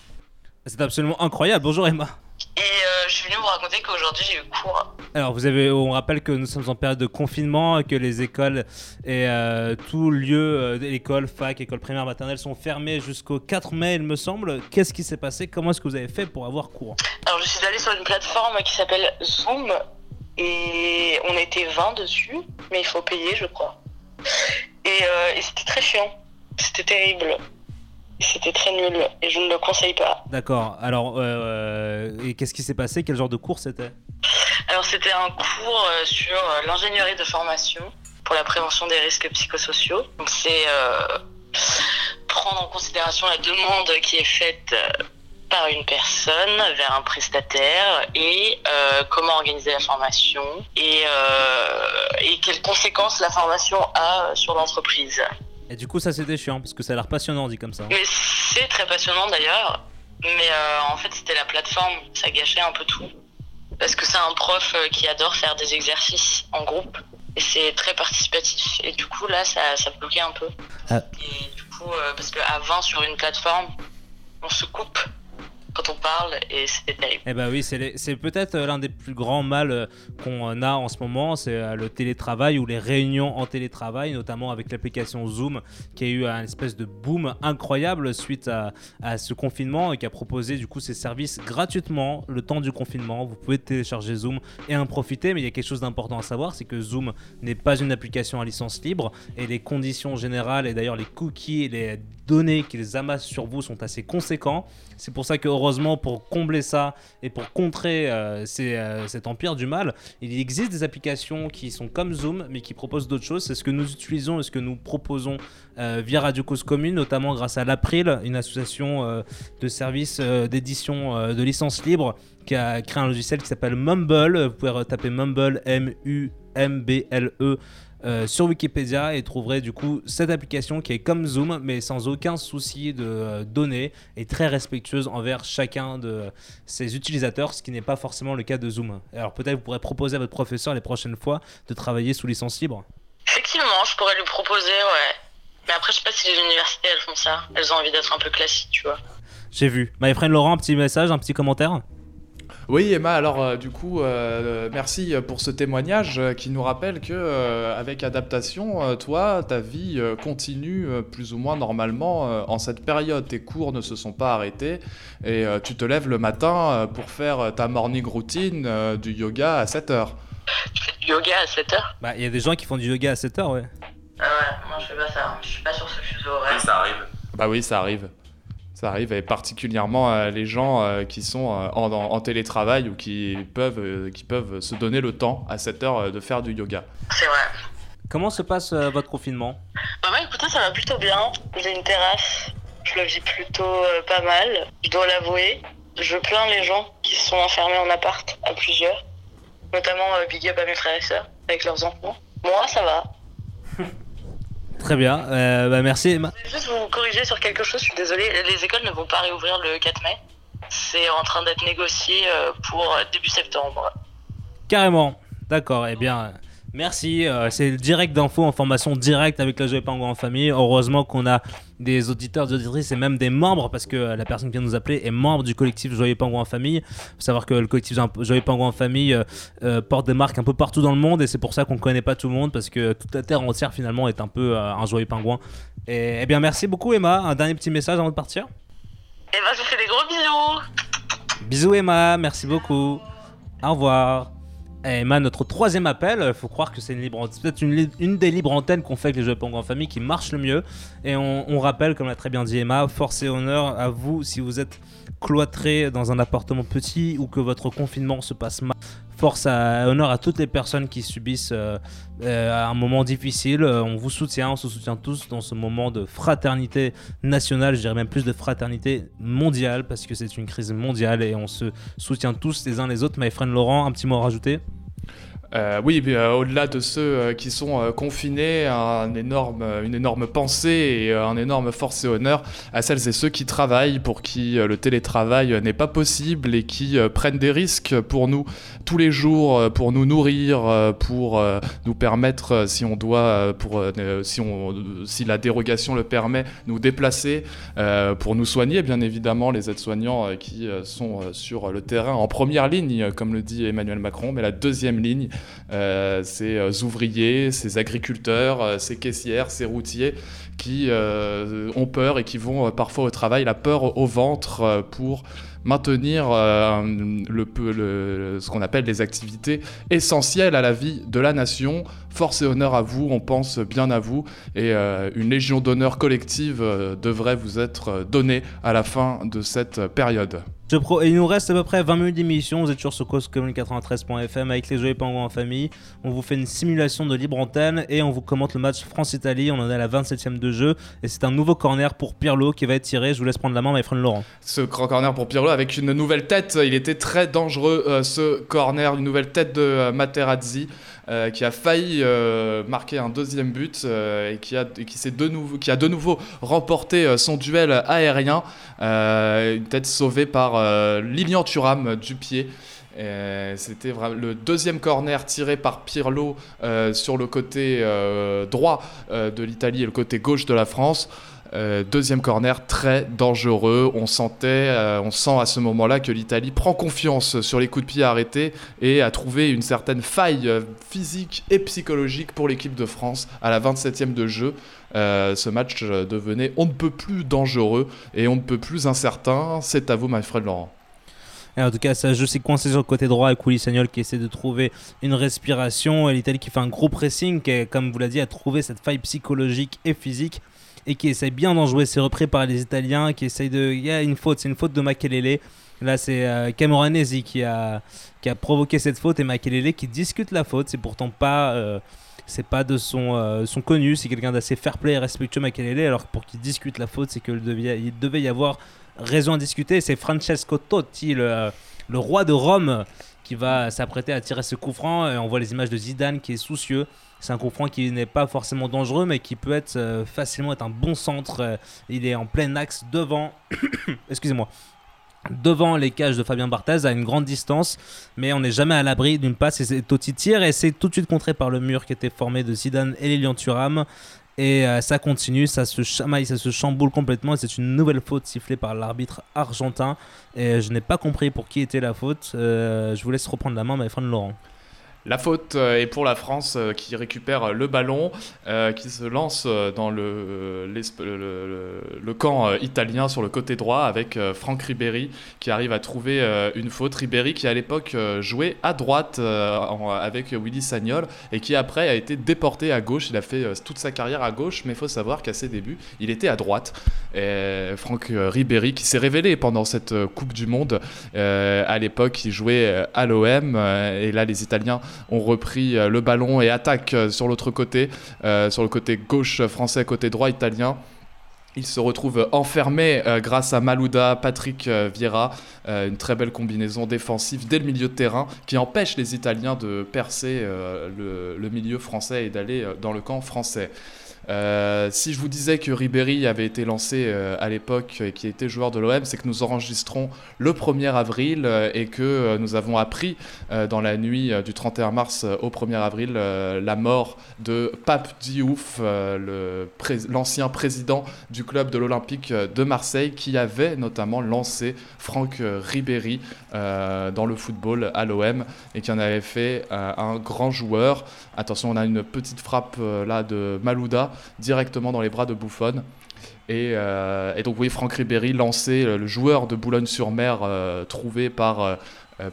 C'est absolument incroyable, bonjour Emma. Et euh, je suis venu vous raconter qu'aujourd'hui j'ai eu cours. Alors vous avez, on rappelle que nous sommes en période de confinement, que les écoles et euh, tout lieu, euh, école, fac, école primaire, maternelle sont fermés jusqu'au 4 mai, il me semble. Qu'est-ce qui s'est passé? Comment est-ce que vous avez fait pour avoir cours? Alors je suis allée sur une plateforme qui s'appelle Zoom Et on était 20 dessus, mais il faut payer, je crois. Et, euh, et c'était très chiant. C'était terrible. C'était très nul. Et je ne le conseille pas. D'accord. Alors, euh, et qu'est-ce qui s'est passé? Quel genre de cours c'était? Alors, c'était un cours euh, sur euh, l'ingénierie de formation pour la prévention des risques psychosociaux. Donc, c'est euh, prendre en considération la demande qui est faite par une personne vers un prestataire et euh, comment organiser la formation et, et quelles conséquences la formation a sur l'entreprise. Et du coup, ça c'était chiant parce que ça a l'air passionnant dit comme ça. Mais c'est très passionnant d'ailleurs. Mais euh, en fait, c'était la plateforme, ça gâchait un peu tout. Parce que c'est un prof euh, qui adore faire des exercices en groupe. Et c'est très participatif. Et du coup, là, ça, ça bloquait un peu. Ah. Et du coup, euh, parce qu'à 20 sur une plateforme, on se coupe on parle et c'était terrible. Eh ben oui, c'est c'est peut-être euh, l'un des plus grands mal euh, qu'on a en ce moment, c'est euh, le télétravail ou les réunions en télétravail, notamment avec l'application Zoom, qui a eu un espèce de boom incroyable suite à, à ce confinement et qui a proposé du coup ses services gratuitement le temps du confinement. Vous pouvez télécharger Zoom et en profiter, mais il y a quelque chose d'important à savoir, c'est que Zoom n'est pas une application à licence libre et les conditions générales et d'ailleurs les cookies les données qu'ils amassent sur vous sont assez conséquents. C'est pour ça que heureusement pour combler ça et pour contrer euh, ces, euh, cet empire du mal, il existe des applications qui sont comme Zoom mais qui proposent d'autres choses. C'est ce que nous utilisons et ce que nous proposons euh, via Radio Cause Commune, notamment grâce à l'April, une association de services d'édition de licence libre qui a créé un logiciel qui s'appelle Mumble. Vous pouvez taper Mumble M-U-M-B-L-E euh, sur Wikipédia et trouverez du coup cette application qui est comme Zoom mais sans aucun souci de euh, données et très respectueuse envers chacun de ses utilisateurs, ce qui n'est pas forcément le cas de Zoom. Alors peut-être vous pourrez proposer à votre professeur les prochaines fois de travailler sous licence libre. Effectivement, je pourrais lui proposer, ouais. Mais après, je sais pas si les universités, elles font ça. Elles ont envie d'être un peu classiques, tu vois. J'ai vu. My friend Laurent, un petit message, un petit commentaire? Oui, Emma, alors euh, du coup, euh, merci pour ce témoignage euh, qui nous rappelle que euh, avec adaptation, euh, toi, ta vie euh, continue euh, plus ou moins normalement euh, en cette période. Tes cours ne se sont pas arrêtés et euh, tu te lèves le matin euh, pour faire euh, ta morning routine euh, du yoga à 7 heures. Tu fais du yoga à 7 heures? Bah, il y a des gens qui font du yoga à 7 heures, ouais. Ah ouais, moi je fais pas ça. Je suis pas sur ce fuseau horaire. ça arrive. Bah oui, ça arrive. Ça arrive, et particulièrement euh, les gens euh, qui sont euh, en, télétravail ou qui peuvent, euh, qui peuvent se donner le temps à 7 heures euh, de faire du yoga. C'est vrai. Comment se passe euh, votre confinement? Bah moi, écoutez, ça va plutôt bien. J'ai une terrasse. Je le vis plutôt euh, pas mal. Je dois l'avouer. Je plains les gens qui sont enfermés en appart à plusieurs. Notamment euh, big up à mes frères et sœurs avec leurs enfants. Moi, ça va. Très bien, euh, bah, merci Emma. Je vais juste vous corriger sur quelque chose, je suis désolée. Les écoles ne vont pas réouvrir le 4 mai. C'est en train d'être négocié euh, pour euh, début septembre. Carrément. D'accord, eh bien, merci. euh, c'est le direct d'info en formation directe avec la Joie Pingouin en famille. Heureusement qu'on a des auditeurs, des auditrices et même des membres, parce que la personne qui vient nous appeler est membre du collectif Joyeux Pingouin en famille. faut savoir que le collectif Joyeux Pingouin en famille euh, euh, porte des marques un peu partout dans le monde et c'est pour ça qu'on ne connaît pas tout le monde, parce que toute la terre entière finalement est un peu euh, un Joyeux Pingouin. Et eh bien, merci beaucoup Emma. Un dernier petit message avant de partir? Et ben, je vous fais des gros bisous. Bisous Emma, merci beaucoup. Au revoir. Emma, notre troisième appel, il faut croire que c'est une peut-être une, des libres antennes qu'on fait avec les Jeux Pong en famille qui marche le mieux. Et on rappelle, comme l'a très bien dit Emma, force et honneur à vous si vous êtes cloîtré dans un appartement petit ou que votre confinement se passe mal. Force à honneur à toutes les personnes qui subissent euh, euh, un moment difficile. Euh, on vous soutient, on se soutient tous dans ce moment de fraternité nationale, je dirais même plus de fraternité mondiale parce que c'est une crise mondiale et on se soutient tous les uns les autres. My friend Laurent, un petit mot à rajouter? Euh, oui, euh, au-delà de ceux euh, qui sont confinés, une énorme pensée et un énorme force et honneur à celles et ceux qui travaillent, pour qui le télétravail n'est pas possible et qui prennent des risques pour nous tous les jours, pour nous nourrir, pour nous permettre, si on doit, pour, si, si la dérogation le permet, nous déplacer, pour nous soigner, bien évidemment, les aides-soignants qui sont sur le terrain en première ligne, comme le dit Emmanuel Macron, mais la deuxième ligne, ces ouvriers, ces agriculteurs, ces caissières, ces routiers qui ont peur et qui vont parfois au travail, la peur au ventre pour maintenir ce qu'on appelle les activités essentielles à la vie de la nation. Force et honneur à vous, on pense bien à vous, et une légion d'honneur collective devrait vous être donnée à la fin de cette période. Il nous reste à peu près 20 minutes d'émission. Vous êtes toujours sur causecommune93.fm avec les Joyeux Pingouins en famille. On vous fait une simulation de libre antenne et on vous commente le match France-Italie. On en est à la 27ème de jeu et c'est un nouveau corner pour Pirlo qui va être tiré. Je vous laisse prendre la main, my friend Laurent. Ce grand corner pour Pirlo avec une nouvelle tête. Il était très dangereux euh, ce corner, une nouvelle tête de euh, Materazzi. Euh, qui a failli euh, marquer un deuxième but euh, et qui a, de nouveau, qui a de nouveau remporté son duel aérien. une tête sauvée par Lilian Thuram du pied. C'était le deuxième corner tiré par Pirlo sur le côté droit de l'Italie et le côté gauche de la France. Euh, deuxième corner très dangereux. On sentait, euh, on sent à ce moment-là que l'Italie prend confiance sur les coups de pied arrêtés et a trouvé une certaine faille euh, physique et psychologique pour l'équipe de France à la 27e de jeu. ce match devenait on ne peut plus dangereux et on ne peut plus incertain. C'est à vous, my friend Laurent. en tout cas, ça joue s'est coincé sur le côté droit avec Willy Sagnol qui essaie de trouver une respiration. Et l'Italie qui fait un gros pressing, comme vous l'avez dit, a trouvé cette faille psychologique et physique et qui essaye bien d'en jouer. C'est repris par les Italiens qui essayent de. Il y a une faute, c'est une faute de Makelele. Là, c'est euh, Camoranesi qui a, qui a provoqué cette faute et Makelele qui discute la faute. C'est pourtant pas. Euh, c'est pas de son, euh, son connu, c'est quelqu'un d'assez fair play et respectueux Makelele, alors pour qu'il discute la faute, c'est qu'il devait, il devait y avoir raison à discuter. C'est Francesco Totti, le, le, roi de Rome, qui va s'apprêter à tirer ce coup franc. Et on voit les images de Zidane qui est soucieux. C'est un coup qui n'est pas forcément dangereux, mais qui peut être euh, facilement être un bon centre. Euh, il est en plein axe devant. Excusez-moi devant les cages de Fabien Barthez à une grande distance, mais on n'est jamais à l'abri d'une passe et Totti tire et c'est tout de suite contré par le mur qui était formé de Zidane et Lilian Thuram. Et euh, ça continue, ça se chamaille, ça se chamboule complètement. C'est une nouvelle faute sifflée par l'arbitre argentin. Et je n'ai pas compris pour qui était la faute. je vous laisse reprendre la main, ma de Laurent. La faute euh, est pour la France euh, qui récupère le ballon, euh, qui se lance dans le, camp italien sur le côté droit avec Franck Ribéry qui arrive à trouver une faute. Ribéry qui à l'époque jouait à droite avec Willy Sagnol et qui après a été déporté à gauche. Il a fait toute sa carrière à gauche, mais il faut savoir qu'à ses débuts, il était à droite. Franck Ribéry qui s'est révélé pendant cette Coupe du Monde. à l'époque, il jouait à l'OM et là les Italiens ont repris euh, le ballon et attaquent euh, sur l'autre côté, euh, sur le côté gauche français, côté droit italien. Il se retrouve enfermé grâce à Malouda, Patrick Vieira, une très belle combinaison défensive dès le milieu de terrain qui empêche les Italiens de percer le, milieu français et d'aller dans le camp français. Euh, si je vous disais que Ribéry avait été lancé euh, à l'époque et qui était joueur de l'OM, c'est que nous enregistrons le 1er avril euh, et que nous avons appris dans la nuit du 31 mars au 1er avril la mort de Pape Diouf, l'ancien président du club de l'Olympique de Marseille, qui avait notamment lancé Franck Ribéry dans le football à l'OM et qui en avait fait un grand joueur. Attention, on a une petite frappe là de Malouda directement dans les bras de Buffon. Euh, et, donc, vous voyez Franck Ribéry lancer le joueur de Boulogne-sur-Mer euh, trouvé par euh,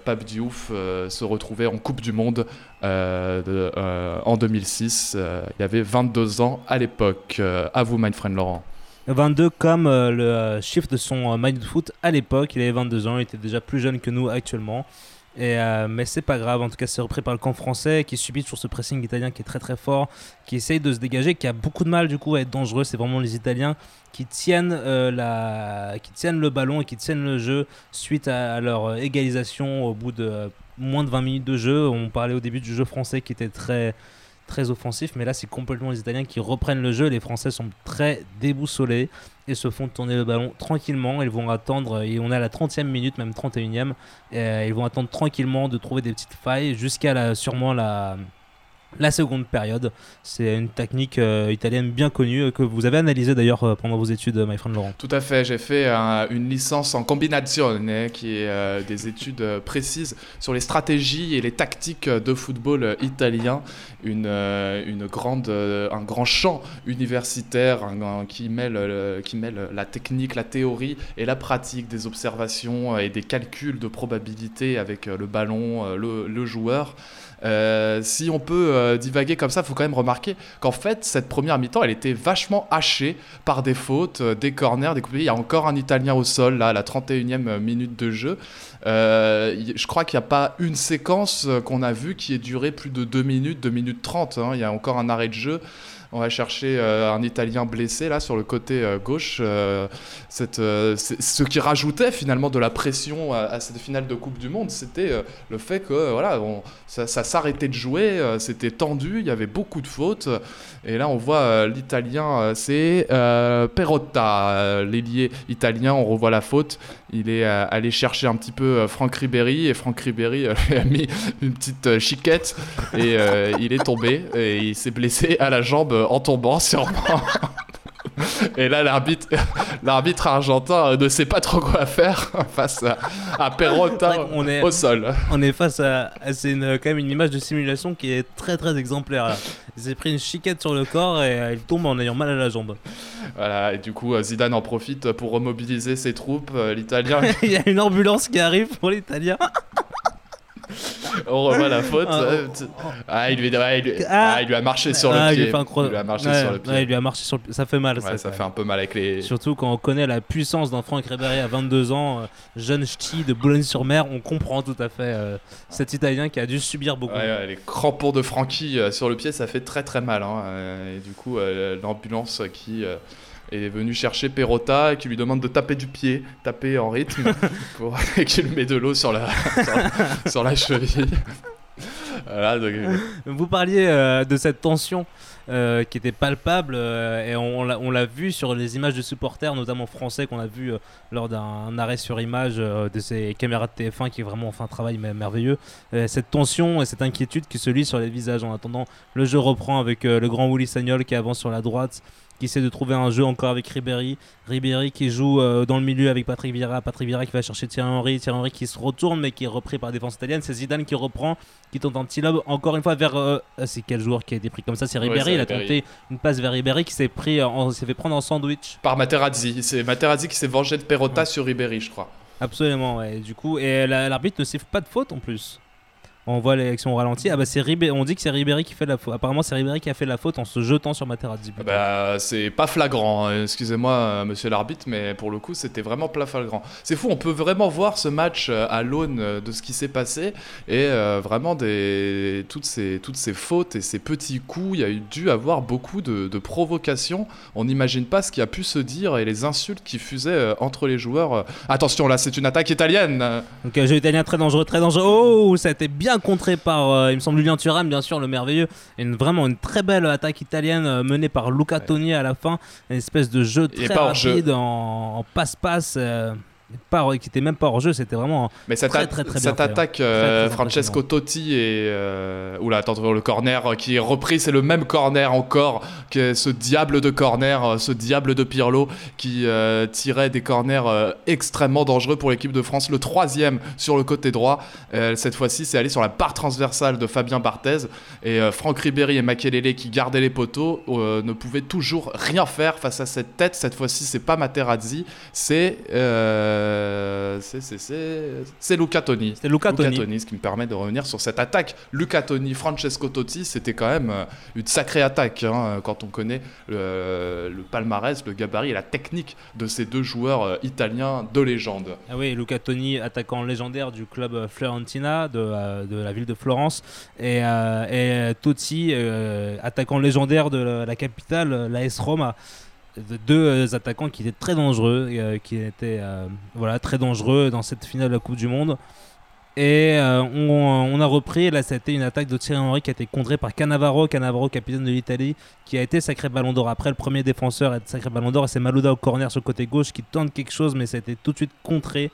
Pape Diouf se retrouver en Coupe du Monde en 2006. il avait 22 ans à l'époque. à vous, my friend Laurent. 22 comme le chiffre de son mind foot à l'époque. Il avait 22 ans, il était déjà plus jeune que nous actuellement. Euh, mais c'est pas grave, en tout cas c'est repris par le camp français qui subit sur ce pressing italien qui est très très fort, qui essaye de se dégager, qui a beaucoup de mal du coup à être dangereux. C'est vraiment les Italiens qui tiennent, euh, la... qui tiennent le ballon et qui tiennent le jeu suite à, leur égalisation au bout de moins de 20 minutes de jeu. On parlait au début du jeu français qui était très très offensif, mais là c'est complètement les Italiens qui reprennent le jeu. Les Français sont très déboussolés et se font tourner le ballon tranquillement. Ils vont attendre, et on est à la 30e minute, même 31e, et ils vont attendre tranquillement de trouver des petites failles jusqu'à la, sûrement la, la seconde période. C'est une technique euh, italienne bien connue euh, que vous avez analysée d'ailleurs euh, pendant vos études, my friend Laurent. Tout à fait, j'ai fait un- une licence en combinazione, qui est des études précises sur les stratégies et les tactiques de football italien, une, une grande, un grand champ universitaire un- un- qui, mêle, qui mêle la technique, la théorie et la pratique des observations et des calculs de probabilité avec le ballon, le, joueur. Si on peut euh, divaguer comme ça, il faut quand même remarquer qu'en fait, cette première mi-temps, elle était vachement hachée par des fautes, euh, des corners, des coupés. Il y a encore un Italien au sol, là, à la 31e minute de jeu. Euh, je crois qu'il n'y a pas une séquence euh, qu'on a vue qui ait duré plus de 2 minutes, 2 minutes 30. hein. Il y a encore un arrêt de jeu. On va chercher euh, un Italien blessé là sur le côté euh, gauche. Euh, ce qui rajoutait finalement de la pression à, cette finale de Coupe du Monde, c'était le fait que voilà, ça, ça s'arrêtait de jouer, c'était tendu, il y avait beaucoup de fautes. Et là, on voit l'Italien, c'est Perotta, l'ailier italien. On revoit la faute. Il est euh, allé chercher un petit peu euh, Franck Ribéry et Franck Ribéry euh, lui a mis une petite chiquette et il est tombé et il s'est blessé à la jambe en tombant sûrement. Et là, l'arbitre, l'arbitre argentin ne sait pas trop quoi faire face à, à est- au sol. On est face à, c'est une- quand même une image de simulation qui est très très exemplaire. là. Il s'est pris une chiquette sur le corps et euh, il tombe en ayant mal à la jambe. Voilà, et du coup, euh, Zidane en profite pour remobiliser ses troupes. Euh, L'Italien, il y a une ambulance qui arrive pour l'Italien. on revoit la faute. Ah, il lui, ouais, il, lui- il lui a marché sur le pied. fait Il lui a marché Ouais, sur le pied. ouais, il lui a marché sur le pied. Ça fait mal. Ouais, ça, fait un peu mal avec les. Surtout quand on connaît la puissance d'un Franck Ribéry à 22 ans, euh, jeune ch'ti de Boulogne-sur-Mer, on comprend tout à fait euh, cet Italien qui a dû subir beaucoup. Les crampons de Francky euh, sur le pied, ça fait très très mal. hein. Et du coup, l'ambulance qui est venue chercher Perotta et qui lui demande de taper du pied, taper en rythme, pour... et qui lui met de l'eau sur la, sur la, sur la cheville. Voilà, donc, euh, Vous parliez euh, de cette tension euh, qui était palpable euh, et on, l'a- on l'a vu sur les images de supporters, notamment français, qu'on a vu lors d'un arrêt sur image de ces caméras de TF1 qui est vraiment enfin un travail mer- merveilleux. Cette tension et cette inquiétude qui se lit sur les visages. En attendant, le jeu reprend avec le grand Willy Sagnol qui avance sur la droite. Qui essaie de trouver un jeu encore avec Ribéry. Ribéry qui joue euh, dans le milieu avec Patrick Vieira. Patrick Vieira qui va chercher Thierry Henry. Thierry Henry qui se retourne mais qui est repris par la défense italienne. C'est Zidane qui reprend qui tente un petit lob encore une fois vers euh, ah, c'est quel joueur qui a été pris comme ça? C'est Ribéry il a tenté une passe vers Ribéry qui s'est pris en- s'est fait prendre en sandwich par Materazzi. C'est Materazzi qui s'est vengé de Perotta sur Ribéry, je crois. absolument ouais du coup et la- l'arbitre ne siffle pas de faute en plus on voit l'élection au ralenti ah bah c'est Ribé- on dit que c'est Ribéry qui fait la faute apparemment c'est Ribéry qui a fait la faute en se jetant sur Materazzi Ah Bah, c'est pas flagrant, hein. excusez-moi, euh, monsieur l'arbitre, mais pour le coup, c'était vraiment pas flagrant. C'est fou, on peut vraiment voir ce match euh, à l'aune euh, de ce qui s'est passé et euh, vraiment des, toutes, ces, toutes ces fautes et ces petits coups. Il y a eu dû avoir beaucoup de, de provocations. On n'imagine pas ce qui a pu se dire et les insultes qui fusaient entre les joueurs. Attention, là, c'est une attaque italienne. Donc un jeu italien très dangereux, très dangereux. Oh, ça a été bien contré par, euh, il me semble, Julien Thuram, bien sûr, le merveilleux. Et une, vraiment une très belle attaque italienne euh, menée par Luca Toni à la fin. Une espèce de jeu très jeu. rapide en, en passe-passe. Pas qui était même pas hors jeu, c'était vraiment. Mais cette, Très, très, très fait, hein. attaque, Très, euh, Francesco Totti et. Euh, oula, attends, le corner euh, qui est repris, c'est le même corner encore que ce diable de corner, euh, ce diable de Pirlo qui euh, tirait des corners extrêmement dangereux pour l'équipe de France. Le troisième sur le côté droit. Cette fois-ci, c'est allé sur la barre transversale de Fabien Barthez. Et Franck Ribéry et Makelele qui gardaient les poteaux ne pouvaient toujours rien faire face à cette tête. Cette fois-ci, c'est pas Materazzi, c'est. Euh, c'est- Luca Toni. C'était Luca Luca Toni. Toni, ce qui me permet de revenir sur cette attaque. Luca Toni, Francesco Totti, c'était quand même euh, une sacrée attaque hein, quand on connaît le, le palmarès, le gabarit et la technique de ces deux joueurs euh, italiens de légende. Ah oui, Luca Toni, attaquant légendaire du club Fiorentina de, de la ville de Florence, et, euh, et Totti, euh, attaquant légendaire de la, la capitale, l'AS Roma. De- Deux attaquants qui étaient très dangereux, euh, euh, très dangereux dans cette finale de la Coupe du Monde. Et euh, on, a repris, là c'était une attaque de Thierry Henry qui a été contrée par Cannavaro, Cannavaro capitaine de l'Italie, qui a été sacré ballon d'or. Après le premier défenseur être sacré ballon d'or, c'est Malouda au corner sur le côté gauche qui tente quelque chose, mais ça a été tout de suite contré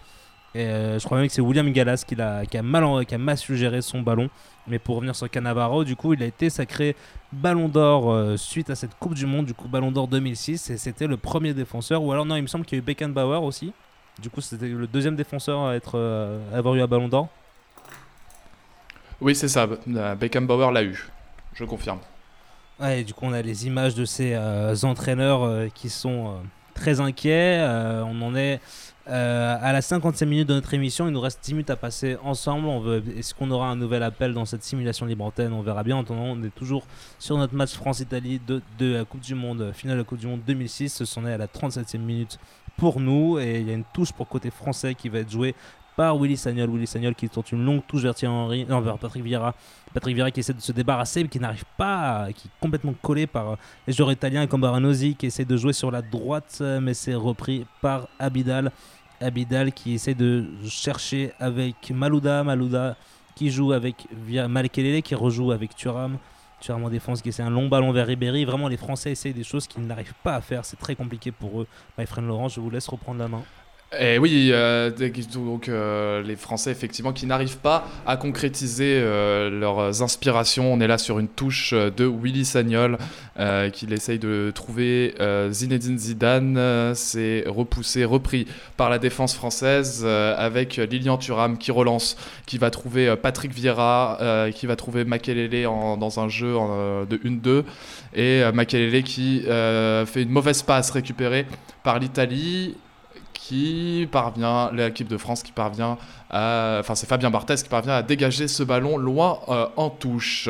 Et euh, je crois même que c'est William Gallas qui, a, qui, a mal, qui a mal suggéré son ballon. Mais pour revenir sur Cannavaro, du coup, il a été sacré Ballon d'Or euh, suite à cette Coupe du Monde, du coup Ballon d'Or 2006, et c'était le premier défenseur. Ou alors non, il me semble qu'il y a eu Beckenbauer aussi. Du coup, c'était le deuxième défenseur à être euh, avoir eu un Ballon d'Or. Oui, c'est ça. Beckenbauer l'a eu. Je confirme. Ouais, et du coup, on a les images de ces entraîneurs qui sont très inquiets. on en est euh, à la 55 minute de notre émission, il nous reste 10 minutes à passer ensemble. Est-ce qu'on aura un nouvel appel dans cette simulation libre antenne? On verra bien. En attendant, on est toujours sur notre match France-Italie de, de, la Coupe du Monde, finale de la Coupe du Monde 2006. Ce sont est à la 37e minute pour nous. Et il y a une touche pour côté français qui va être jouée par Willy Sagnol. Willy Sagnol qui tente une longue touche vers Thierry Henry, non, Patrick Vieira. Patrick Vieira qui essaie de se débarrasser, mais qui n'arrive pas, qui est complètement collé par les joueurs italiens comme Baranozzi qui essaie de jouer sur la droite, mais c'est repris par Abidal. Abidal qui essaie de chercher avec Malouda, Malouda qui joue avec via Malkelele qui rejoue avec Thuram. Thuram en défense qui essaie un long ballon vers Ribéry. Vraiment, les Français essayent des choses qu'ils n'arrivent pas à faire. C'est très compliqué pour eux. My friend Laurent, je vous laisse reprendre la main. Et oui, euh, donc euh, les Français effectivement qui n'arrivent pas à concrétiser euh, leurs inspirations. On est là sur une touche de Willy Sagnol qui essaye de trouver Zinedine Zidane. C'est repoussé, repris par la défense française avec Lilian Thuram qui relance, qui va trouver Patrick Vieira, qui va trouver Makelele dans un jeu de 1-2 et Makelele qui fait une mauvaise passe récupérée par l'Italie qui parvient, l'équipe de France qui parvient à, enfin c'est Fabien Barthez qui parvient à dégager ce ballon loin euh, en touche.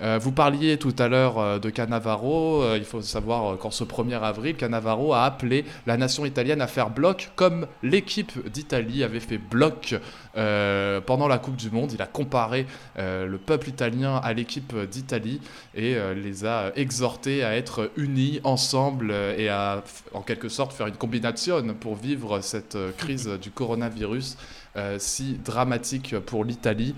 Euh, vous parliez tout à l'heure euh, de Cannavaro. il faut savoir qu'en ce 1er avril, Cannavaro a appelé la nation italienne à faire bloc comme l'équipe d'Italie avait fait bloc pendant la Coupe du Monde. Il a comparé le peuple italien à l'équipe d'Italie et les a exhortés à être unis ensemble et à en quelque sorte faire une combination pour vivre cette crise du coronavirus si dramatique pour l'Italie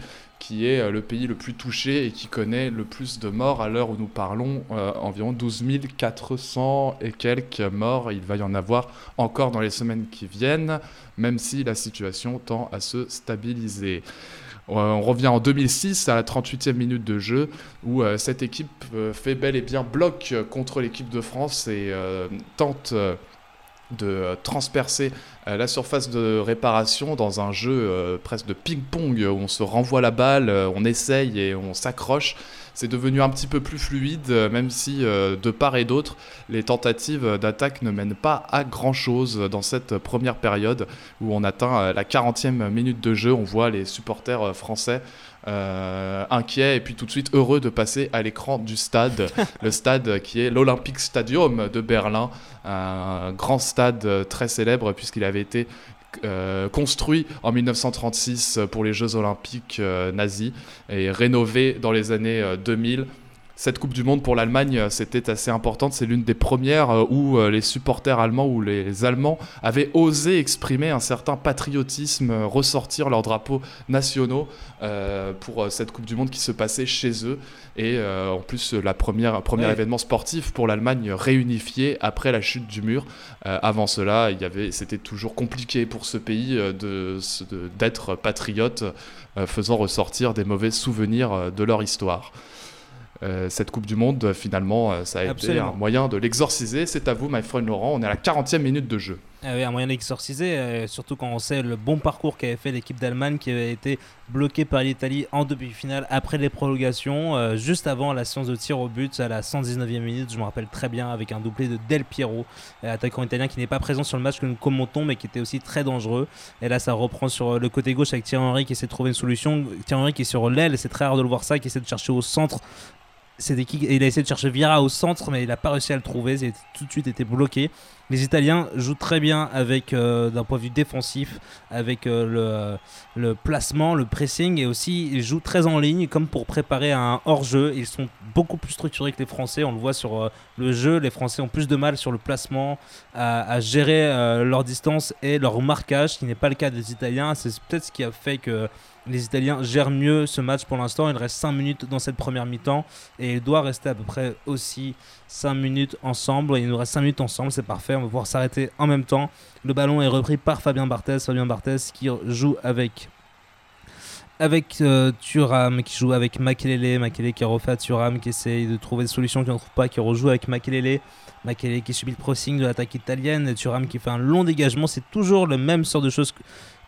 qui est euh, le pays le plus touché et qui connaît le plus de morts à l'heure où nous parlons, euh, environ 12 400 et quelques morts. Il va y en avoir encore dans les semaines qui viennent, même si la situation tend à se stabiliser. Euh, on revient en 2006 à la 38e minute de jeu où cette équipe fait bel et bien bloc contre l'équipe de France et tente de euh, transpercer euh, la surface de réparation dans un jeu euh, presque de ping-pong où on se renvoie la balle, on essaye et on s'accroche. C'est devenu un petit peu plus fluide, même si de part et d'autre, les tentatives d'attaque ne mènent pas à grand-chose dans cette première période où on atteint la 40e minute de jeu. On voit les supporters français euh, inquiet et puis tout de suite heureux de passer à l'écran du stade, le stade qui est l'Olympic Stadium de Berlin, un grand stade très célèbre puisqu'il avait été euh, construit en 1936 pour les Jeux olympiques euh, nazis et rénové dans les années 2000 cette Coupe du Monde pour l'Allemagne, euh, c'était assez importante. C'est l'une des premières euh, où euh, les supporters allemands ou les Allemands avaient osé exprimer un certain patriotisme, ressortir leurs drapeaux nationaux pour cette Coupe du Monde qui se passait chez eux. Et en plus, la première, premier événement sportif pour l'Allemagne réunifié après la chute du mur. avant cela, il y avait, c'était toujours compliqué pour ce pays de, d'être patriote, faisant ressortir des mauvais souvenirs de leur histoire. Euh, cette Coupe du Monde, finalement, euh, ça a été un moyen de l'exorciser. C'est à vous, my friend Laurent. On est à la 40e minute de jeu. Ah oui, un moyen d'exorciser, euh, surtout quand on sait le bon parcours qu'avait fait l'équipe d'Allemagne qui avait été bloquée par l'Italie en demi-finale après les prolongations, juste avant la séance de tir au but à la 119e minute, je me rappelle très bien, avec un doublé de Del Piero, attaquant italien qui n'est pas présent sur le match que nous commentons, mais qui était aussi très dangereux. Et là, ça reprend sur le côté gauche avec Thierry Henry qui essaie de trouver une solution. Thierry Henry qui est sur l'aile, c'est très rare de le voir ça, qui essaie de chercher au centre il a essayé de chercher Vira au centre, mais il n'a pas réussi à le trouver. Il a tout de suite été bloqué. Les Italiens jouent très bien avec, euh, d'un point de vue défensif, avec euh, le, le, placement, le pressing, et aussi ils jouent très en ligne, comme pour préparer un hors-jeu. Ils sont beaucoup plus structurés que les Français. On le voit sur euh, le jeu. Les Français ont plus de mal sur le placement, à, gérer leur distance et leur marquage, ce qui n'est pas le cas des Italiens. C'est peut-être ce qui a fait que les Italiens gèrent mieux ce match pour l'instant. Il reste 5 minutes dans cette première mi-temps et il doit rester à peu près aussi 5 minutes ensemble. Il nous reste 5 minutes ensemble, c'est parfait. On va pouvoir s'arrêter en même temps. Le ballon est repris par Fabien Barthez. Fabien Barthez qui joue avec avec euh, Thuram qui joue avec Makelele, Makelele qui refait à Thuram, qui essaye de trouver des solutions, qui n'en trouve pas, qui rejoue avec Makelele, Makelele qui subit le crossing de l'attaque italienne, et Thuram qui fait un long dégagement, c'est toujours le même sort de choses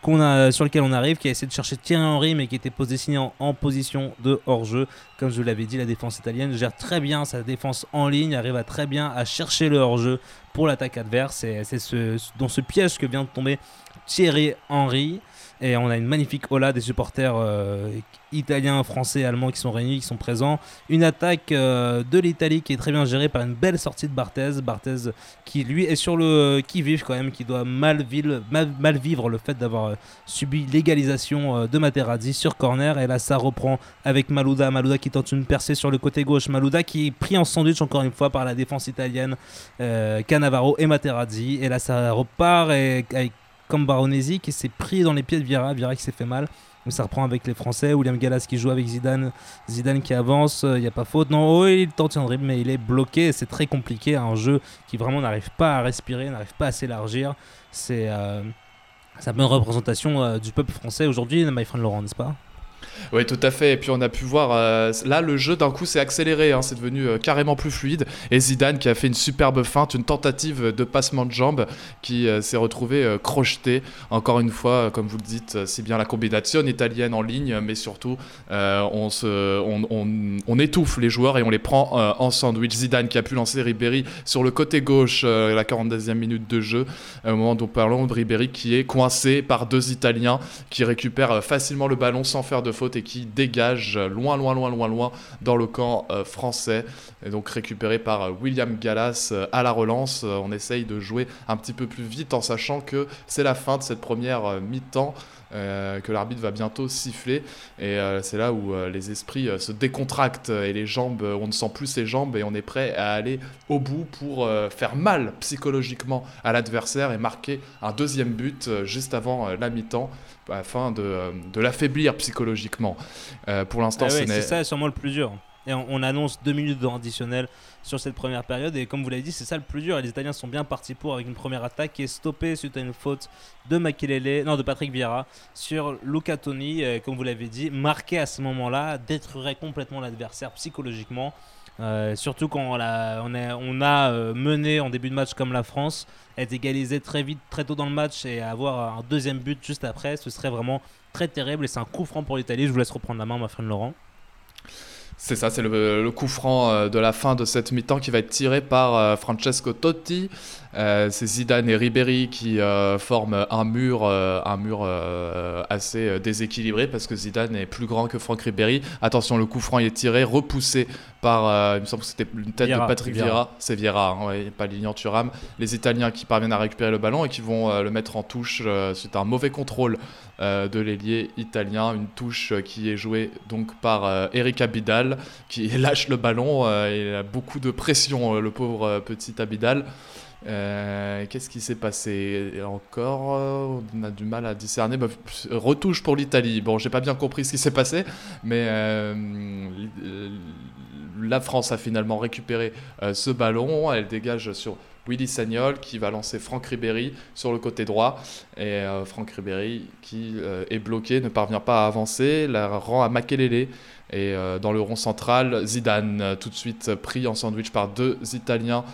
sur lequel on arrive, qui a essayé de chercher Thierry Henry, mais qui était positionné en, en position de hors-jeu. Comme je l'avais dit, la défense italienne gère très bien sa défense en ligne, arrive très bien à chercher le hors-jeu pour l'attaque adverse, et c'est ce, dans ce piège que vient de tomber Thierry Henry. Et on a une magnifique ola des supporters euh, italiens, français, allemands qui sont réunis, qui sont présents. Une attaque euh, de l'Italie qui est très bien gérée par une belle sortie de Barthez. Barthez qui lui est sur le qui vive quand même, qui doit mal, vivre, mal, vivre le fait d'avoir euh, subi l'égalisation de Materazzi sur corner. Et là ça reprend avec Malouda. Malouda qui tente une percée sur le côté gauche. Malouda qui est pris en sandwich encore une fois par la défense italienne. Cannavaro et Materazzi. Et là ça repart et, avec comme Baronesi qui s'est pris dans les pieds de Vieira, Vieira qui s'est fait mal. Mais ça reprend avec les Français, William Gallas qui joue avec Zidane, Zidane qui avance, il euh, n'y a pas faute. Non, oh, il tente un dribble, mais il est bloqué. C'est très compliqué, un jeu qui vraiment n'arrive pas à respirer, n'arrive pas à s'élargir. C'est euh, sa bonne représentation euh, du peuple français aujourd'hui, my friend Laurent, n'est-ce pas? Oui, tout à fait. Et puis on a pu voir, euh, là, le jeu d'un coup s'est accéléré, hein. c'est devenu euh, carrément plus fluide. Et Zidane qui a fait une superbe feinte, une tentative de passement de jambes qui euh, s'est retrouvé crocheté. Encore une fois, comme vous le dites, c'est bien la combinaison italienne en ligne, mais surtout, on, étouffe les joueurs et on les prend en sandwich. Zidane qui a pu lancer Ribéry sur le côté gauche, la 42e minute de jeu, au moment dont parlons Ribéry qui est coincé par deux Italiens qui récupèrent facilement le ballon sans faire de faute et qui dégage loin, loin, loin, loin, loin dans le camp euh, français. Et donc récupéré par euh, William Gallas euh, à la relance. on essaye de jouer un petit peu plus vite en sachant que c'est la fin de cette première mi-temps. Que l'arbitre va bientôt siffler. Et c'est là où les esprits se décontractent et les jambes, on ne sent plus ses jambes et on est prêt à aller au bout pour faire mal psychologiquement à l'adversaire et marquer un deuxième but juste avant la mi-temps afin de, de l'affaiblir psychologiquement. Euh, pour l'instant, ah c'est ça sûrement le plus dur. Et on, annonce deux minutes de additionnel sur cette première période. Et comme vous l'avez dit, c'est ça le plus dur. Les Italiens sont bien partis pour avec une première attaque qui est stoppée suite à une faute de non de Patrick Vieira sur Luca Toni. Comme vous l'avez dit, marqué à ce moment-là, détruirait complètement l'adversaire psychologiquement. Euh, surtout quand on a, on on a euh, mené en début de match comme la France, être égalisé très vite, très tôt dans le match et avoir un deuxième but juste après, ce serait vraiment très terrible et c'est un coup franc pour l'Italie. Je vous laisse reprendre la main, ma friend Laurent. C'est ça, c'est le, coup franc euh, de la fin de cette mi-temps qui va être tiré par Francesco Totti. Euh, c'est Zidane et Ribéry qui euh, forment un mur, euh, un mur assez déséquilibré parce que Zidane est plus grand que Franck Ribéry. Attention, le coup franc est tiré, repoussé par, il me semble que c'était une tête de Patrick Vieira. C'est Vieira, hein, pas Lignan Thuram. Les Italiens qui parviennent à récupérer le ballon et qui vont le mettre en touche. c'est un mauvais contrôle de l'ailier italien, une touche qui est jouée donc par Eric Abidal qui lâche le ballon. il a beaucoup de pression, le pauvre petit Abidal. Euh, qu'est-ce qui s'est passé encore? Euh, On a du mal à discerner. Bah, retouche pour l'Italie. Bon, j'ai pas bien compris ce qui s'est passé, mais euh, la France a finalement récupéré ce ballon. Elle dégage sur Willy Sagnol qui va lancer Franck Ribéry sur le côté droit. Et Franck Ribéry qui est bloqué, ne parvient pas à avancer, la rend à Makelele. Et dans le rond central, Zidane, tout de suite pris en sandwich par deux Italiens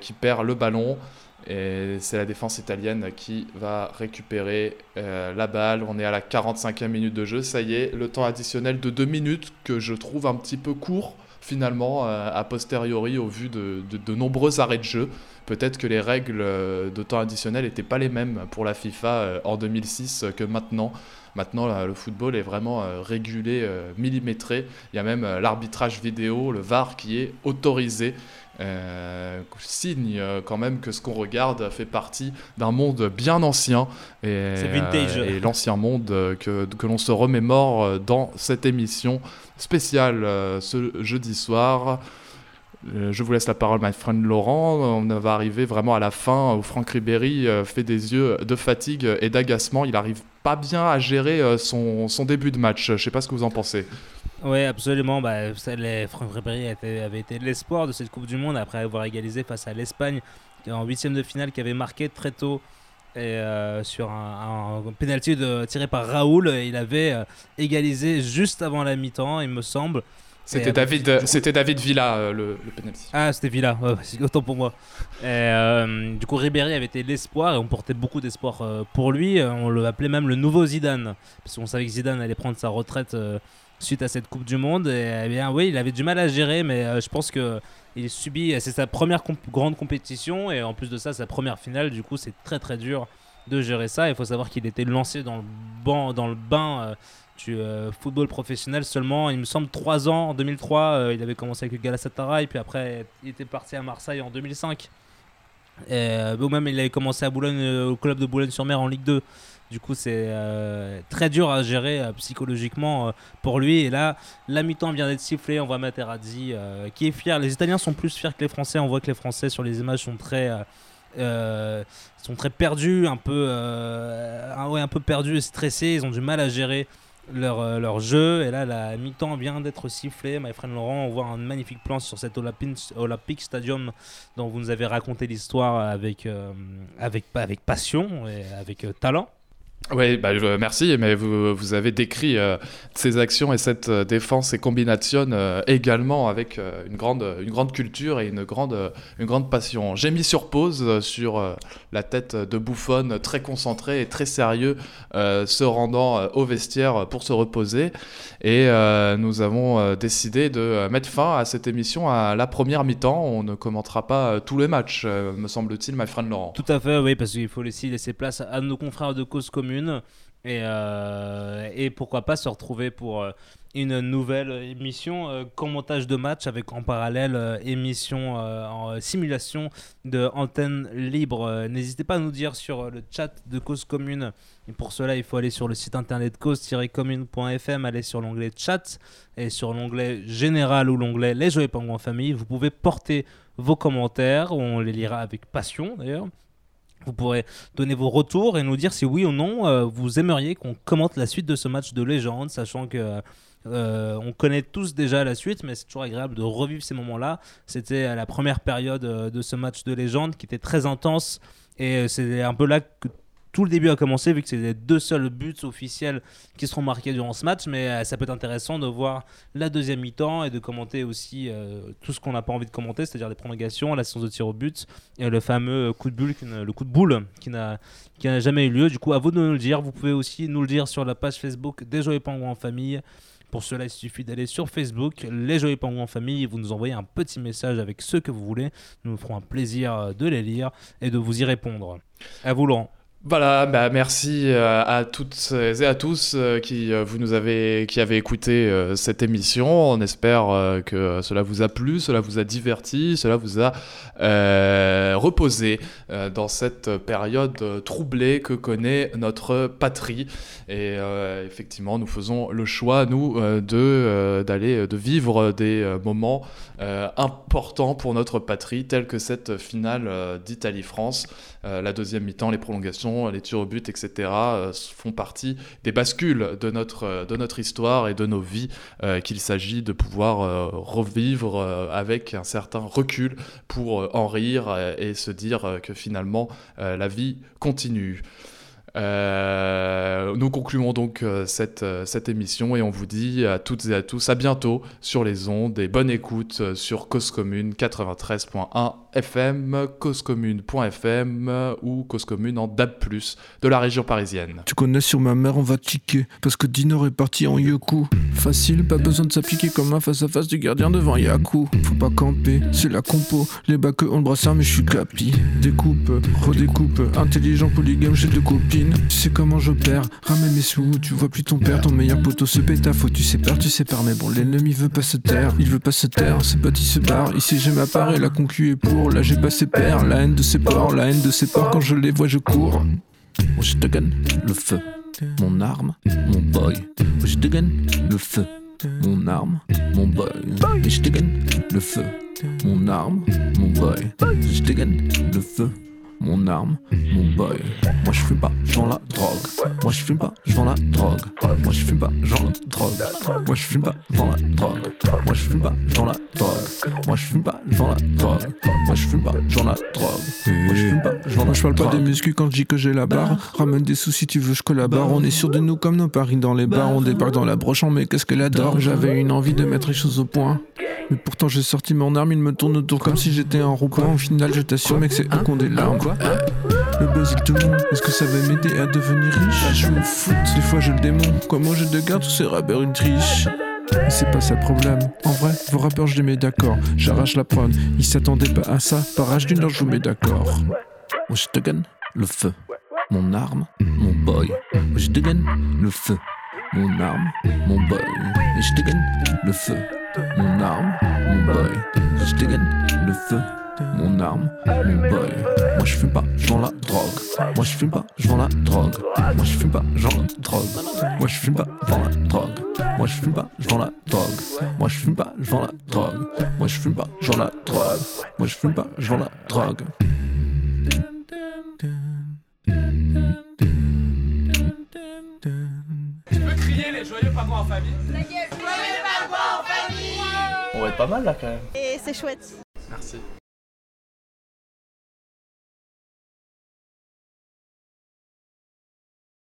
qui perd le ballon. Et c'est la défense italienne qui va récupérer euh, la balle. On est à la 45e minute de jeu. Ça y est, le temps additionnel de 2 minutes que je trouve un petit peu court finalement euh, a posteriori au vu de, de, nombreux arrêts de jeu. Peut-être que les règles euh, de temps additionnel n'étaient pas les mêmes pour la FIFA en 2006 que maintenant. Maintenant, le football est vraiment régulé, millimétré. Il y a même l'arbitrage vidéo, le VAR, qui est autorisé euh, signe euh, quand même que ce qu'on regarde fait partie d'un monde bien ancien et, euh, et l'ancien monde que, que l'on se remémore dans cette émission spéciale ce jeudi soir. Je vous laisse la parole, my friend Laurent. On va arriver vraiment à la fin où Franck Ribéry fait des yeux de fatigue et d'agacement. Il arrive pas bien à gérer son, son début de match. Je sais pas ce que vous en pensez. Oui, absolument. Bah, Franck Ribéry avait été l'espoir de cette Coupe du Monde après avoir égalisé face à l'Espagne en huitième de finale qui avait marqué très tôt et euh, sur un, un penalty de, tiré par Raoul. Il avait euh, égalisé juste avant la mi-temps, il me semble. C'était David, c'était David Villa euh, le, le, penalty. Ah, c'était Villa, c'est autant pour moi. Et, du coup, Ribéry avait été l'espoir et on portait beaucoup d'espoir pour lui. On le appelait même le nouveau Zidane parce qu'on savait que Zidane allait prendre sa retraite suite à cette Coupe du Monde. Et eh bien, oui, il avait du mal à gérer, mais je pense que il subit, c'est sa première grande compétition et en plus de ça, sa première finale. Du coup, c'est très très dur de gérer ça. Il faut savoir qu'il était lancé dans le, banc, dans le bain euh, euh, football professionnel seulement, il me semble, 3 ans. En 2003, euh, il avait commencé avec le Galatasaray, puis après, il était parti à Marseille en 2005. Et, ou même, il avait commencé à Boulogne, au club de Boulogne-sur-Mer en Ligue 2. Du coup, c'est euh, très dur à gérer euh, psychologiquement euh, pour lui. Et là, la mi-temps vient d'être sifflée. On voit Materazzi qui est fier. Les Italiens sont plus fiers que les Français. On voit que les Français sur les images sont très sont très perdus, un peu, ouais, un peu perdus et stressés. Ils ont du mal à gérer leur, leur jeu. Et là, la mi-temps vient d'être sifflée. My friend Laurent, on voit un magnifique plan sur cet Olympic Stadium dont vous nous avez raconté l'histoire avec, avec, avec passion et avec talent. Oui, bah, merci, mais vous, vous avez décrit euh, ces actions et cette euh, défense et combination euh, également avec une, grande, une grande culture et une grande, une grande passion. J'ai mis sur pause sur la tête de Bouffon, très concentré et très sérieux, se rendant au vestiaire pour se reposer. Et nous avons décidé de mettre fin à cette émission à la première mi-temps. On ne commentera pas tous les matchs, me semble-t-il, my friend Laurent. Tout à fait, oui, parce qu'il faut aussi laisser place à nos confrères de cause commune et, euh, et, pourquoi pas se retrouver pour euh, une nouvelle émission euh, commentage de match avec en parallèle émission en simulation de antenne libre. N'hésitez pas à nous dire sur le chat de Cause Commune. Et pour cela, il faut aller sur le site internet cause-commune.fm, aller sur l'onglet chat et sur l'onglet général ou l'onglet les jeux en famille. Vous pouvez porter vos commentaires, on les lira avec passion d'ailleurs. Vous pourrez donner vos retours et nous dire si oui ou non euh, vous aimeriez qu'on commente la suite de ce match de légende, sachant que euh, on connaît tous déjà la suite, mais c'est toujours agréable de revivre ces moments-là. C'était la première période euh, de ce match de légende qui était très intense et c'est un peu là que tout le début a commencé, vu que c'est les deux seuls buts officiels qui seront marqués durant ce match. Mais euh, ça peut être intéressant de voir la deuxième mi-temps et de commenter aussi euh, tout ce qu'on n'a pas envie de commenter, c'est-à-dire les prolongations, la séance de tir au but et le fameux coup de boule, le coup de boule qui n'a jamais eu lieu. Du coup, à vous de nous le dire. Vous pouvez aussi nous le dire sur la page Facebook des Joyeux Pingouins en famille. Pour cela, il suffit d'aller sur Facebook, les Joyeux Pingouins en famille, et vous nous envoyez un petit message avec ceux que vous voulez. Nous nous ferons un plaisir euh, de les lire et de vous y répondre. À vous, Laurent. Voilà, bah merci euh, à toutes et à tous euh, qui euh, vous nous avez qui écouté cette émission. On espère que cela vous a plu, cela vous a diverti, cela vous a reposé dans cette période troublée que connaît notre patrie. Et effectivement, nous faisons le choix nous de d'aller de vivre des moments importants pour notre patrie, tels que cette finale d'Italie-France, la deuxième mi-temps, les prolongations les tirs au but, etc., euh, font partie des bascules de notre, euh, de notre histoire et de nos vies euh, qu'il s'agit de pouvoir revivre avec un certain recul pour en rire et se dire que finalement la vie continue. Euh, nous concluons donc euh, cette, euh, cette émission et on vous dit à toutes et à tous à bientôt sur les ondes et bonne écoute sur Cause Commune 93.1 FM, causecommune.fm ou Cause Commune en DAB+, de la région parisienne. Tu connais sur ma mère, on va tiquer, parce que Dino est parti en Yoku. Facile, pas besoin de s'appliquer comme un face à face du gardien devant Yaku. Faut pas camper, c'est la compo, les bacs ont le brassard mais je suis capi. Découpe, redécoupe, intelligent polygame, j'ai deux copines. Tu sais comment j'opère, ramène mes sous, tu vois plus ton père, ton meilleur poteau se péta, faut tu peur, tu peur, mais bon, l'ennemi veut pas se taire, il veut pas se taire, ses potes il se barre, ici j'ai ma part et la concu est pour, là j'ai pas ses pères, la haine de ses porcs, la haine de ses porcs, quand je les vois je cours. je te gagne le feu, mon arme, mon boy, je te gagne le feu mon arme, mon boy. Et je dégaine le feu, mon arme, mon boy. Je dégaine le feu, mon arme, mon boy. Moi je fume pas, je vends la drogue. Moi je fume pas, je vends la drogue. Moi je fume pas, je vends la drogue. Moi je fume pas, je vends la drogue. Moi je fume pas, je vends la drogue. Moi je fume pas, je vends la drogue. Moi je fume pas, je vends la drogue. Moi je fume pas, je vends la Je parle pas des muscles quand je dis que j'ai la barre. Ramène des sous si tu veux, je collabore. On est sûr de nous comme nos paris dans les bars. On débarque dans la broche, mais qu'est-ce qu'elle adore. J'avais une envie de mettre les choses au point. Mais pourtant j'ai sorti mon arme, il me tourne autour comme si j'étais un rond-point. Au final, je t'assure, mec, c'est eux qui ont des larmes. Le buzz il tourne, est-ce que ça va m'aider à devenir riche? Je me fout, des fois j'ai le démon, comment je de garde tous ces rappeurs une triche? C'est pas ça le problème. En vrai, vos rappeurs, je les mets d'accord. J'arrache la prône, ils s'attendaient pas à ça. Parage d'une heure, je vous mets d'accord. Je gagne le feu. Mon arme, mon boy. Je gagne le feu. Mon arme, mon boy. Je gagne le feu. Mon arme, mon boy. Je gagne le feu. Mon arme, mon boy. Moi je fume pas, je vends la drogue. Moi je fume pas, je vends la drogue. Moi je fume pas, je vends la drogue. Moi je fume pas, je vends la drogue. Moi je fume pas, je vends la drogue. Moi je fume pas, je vends la drogue. Moi je fume pas, je vends la drogue. Moi je fume pas, je vends la drogue. Tu peux crier les joyeux pingouins en famille? On va être pas mal là quand même. Et c'est chouette.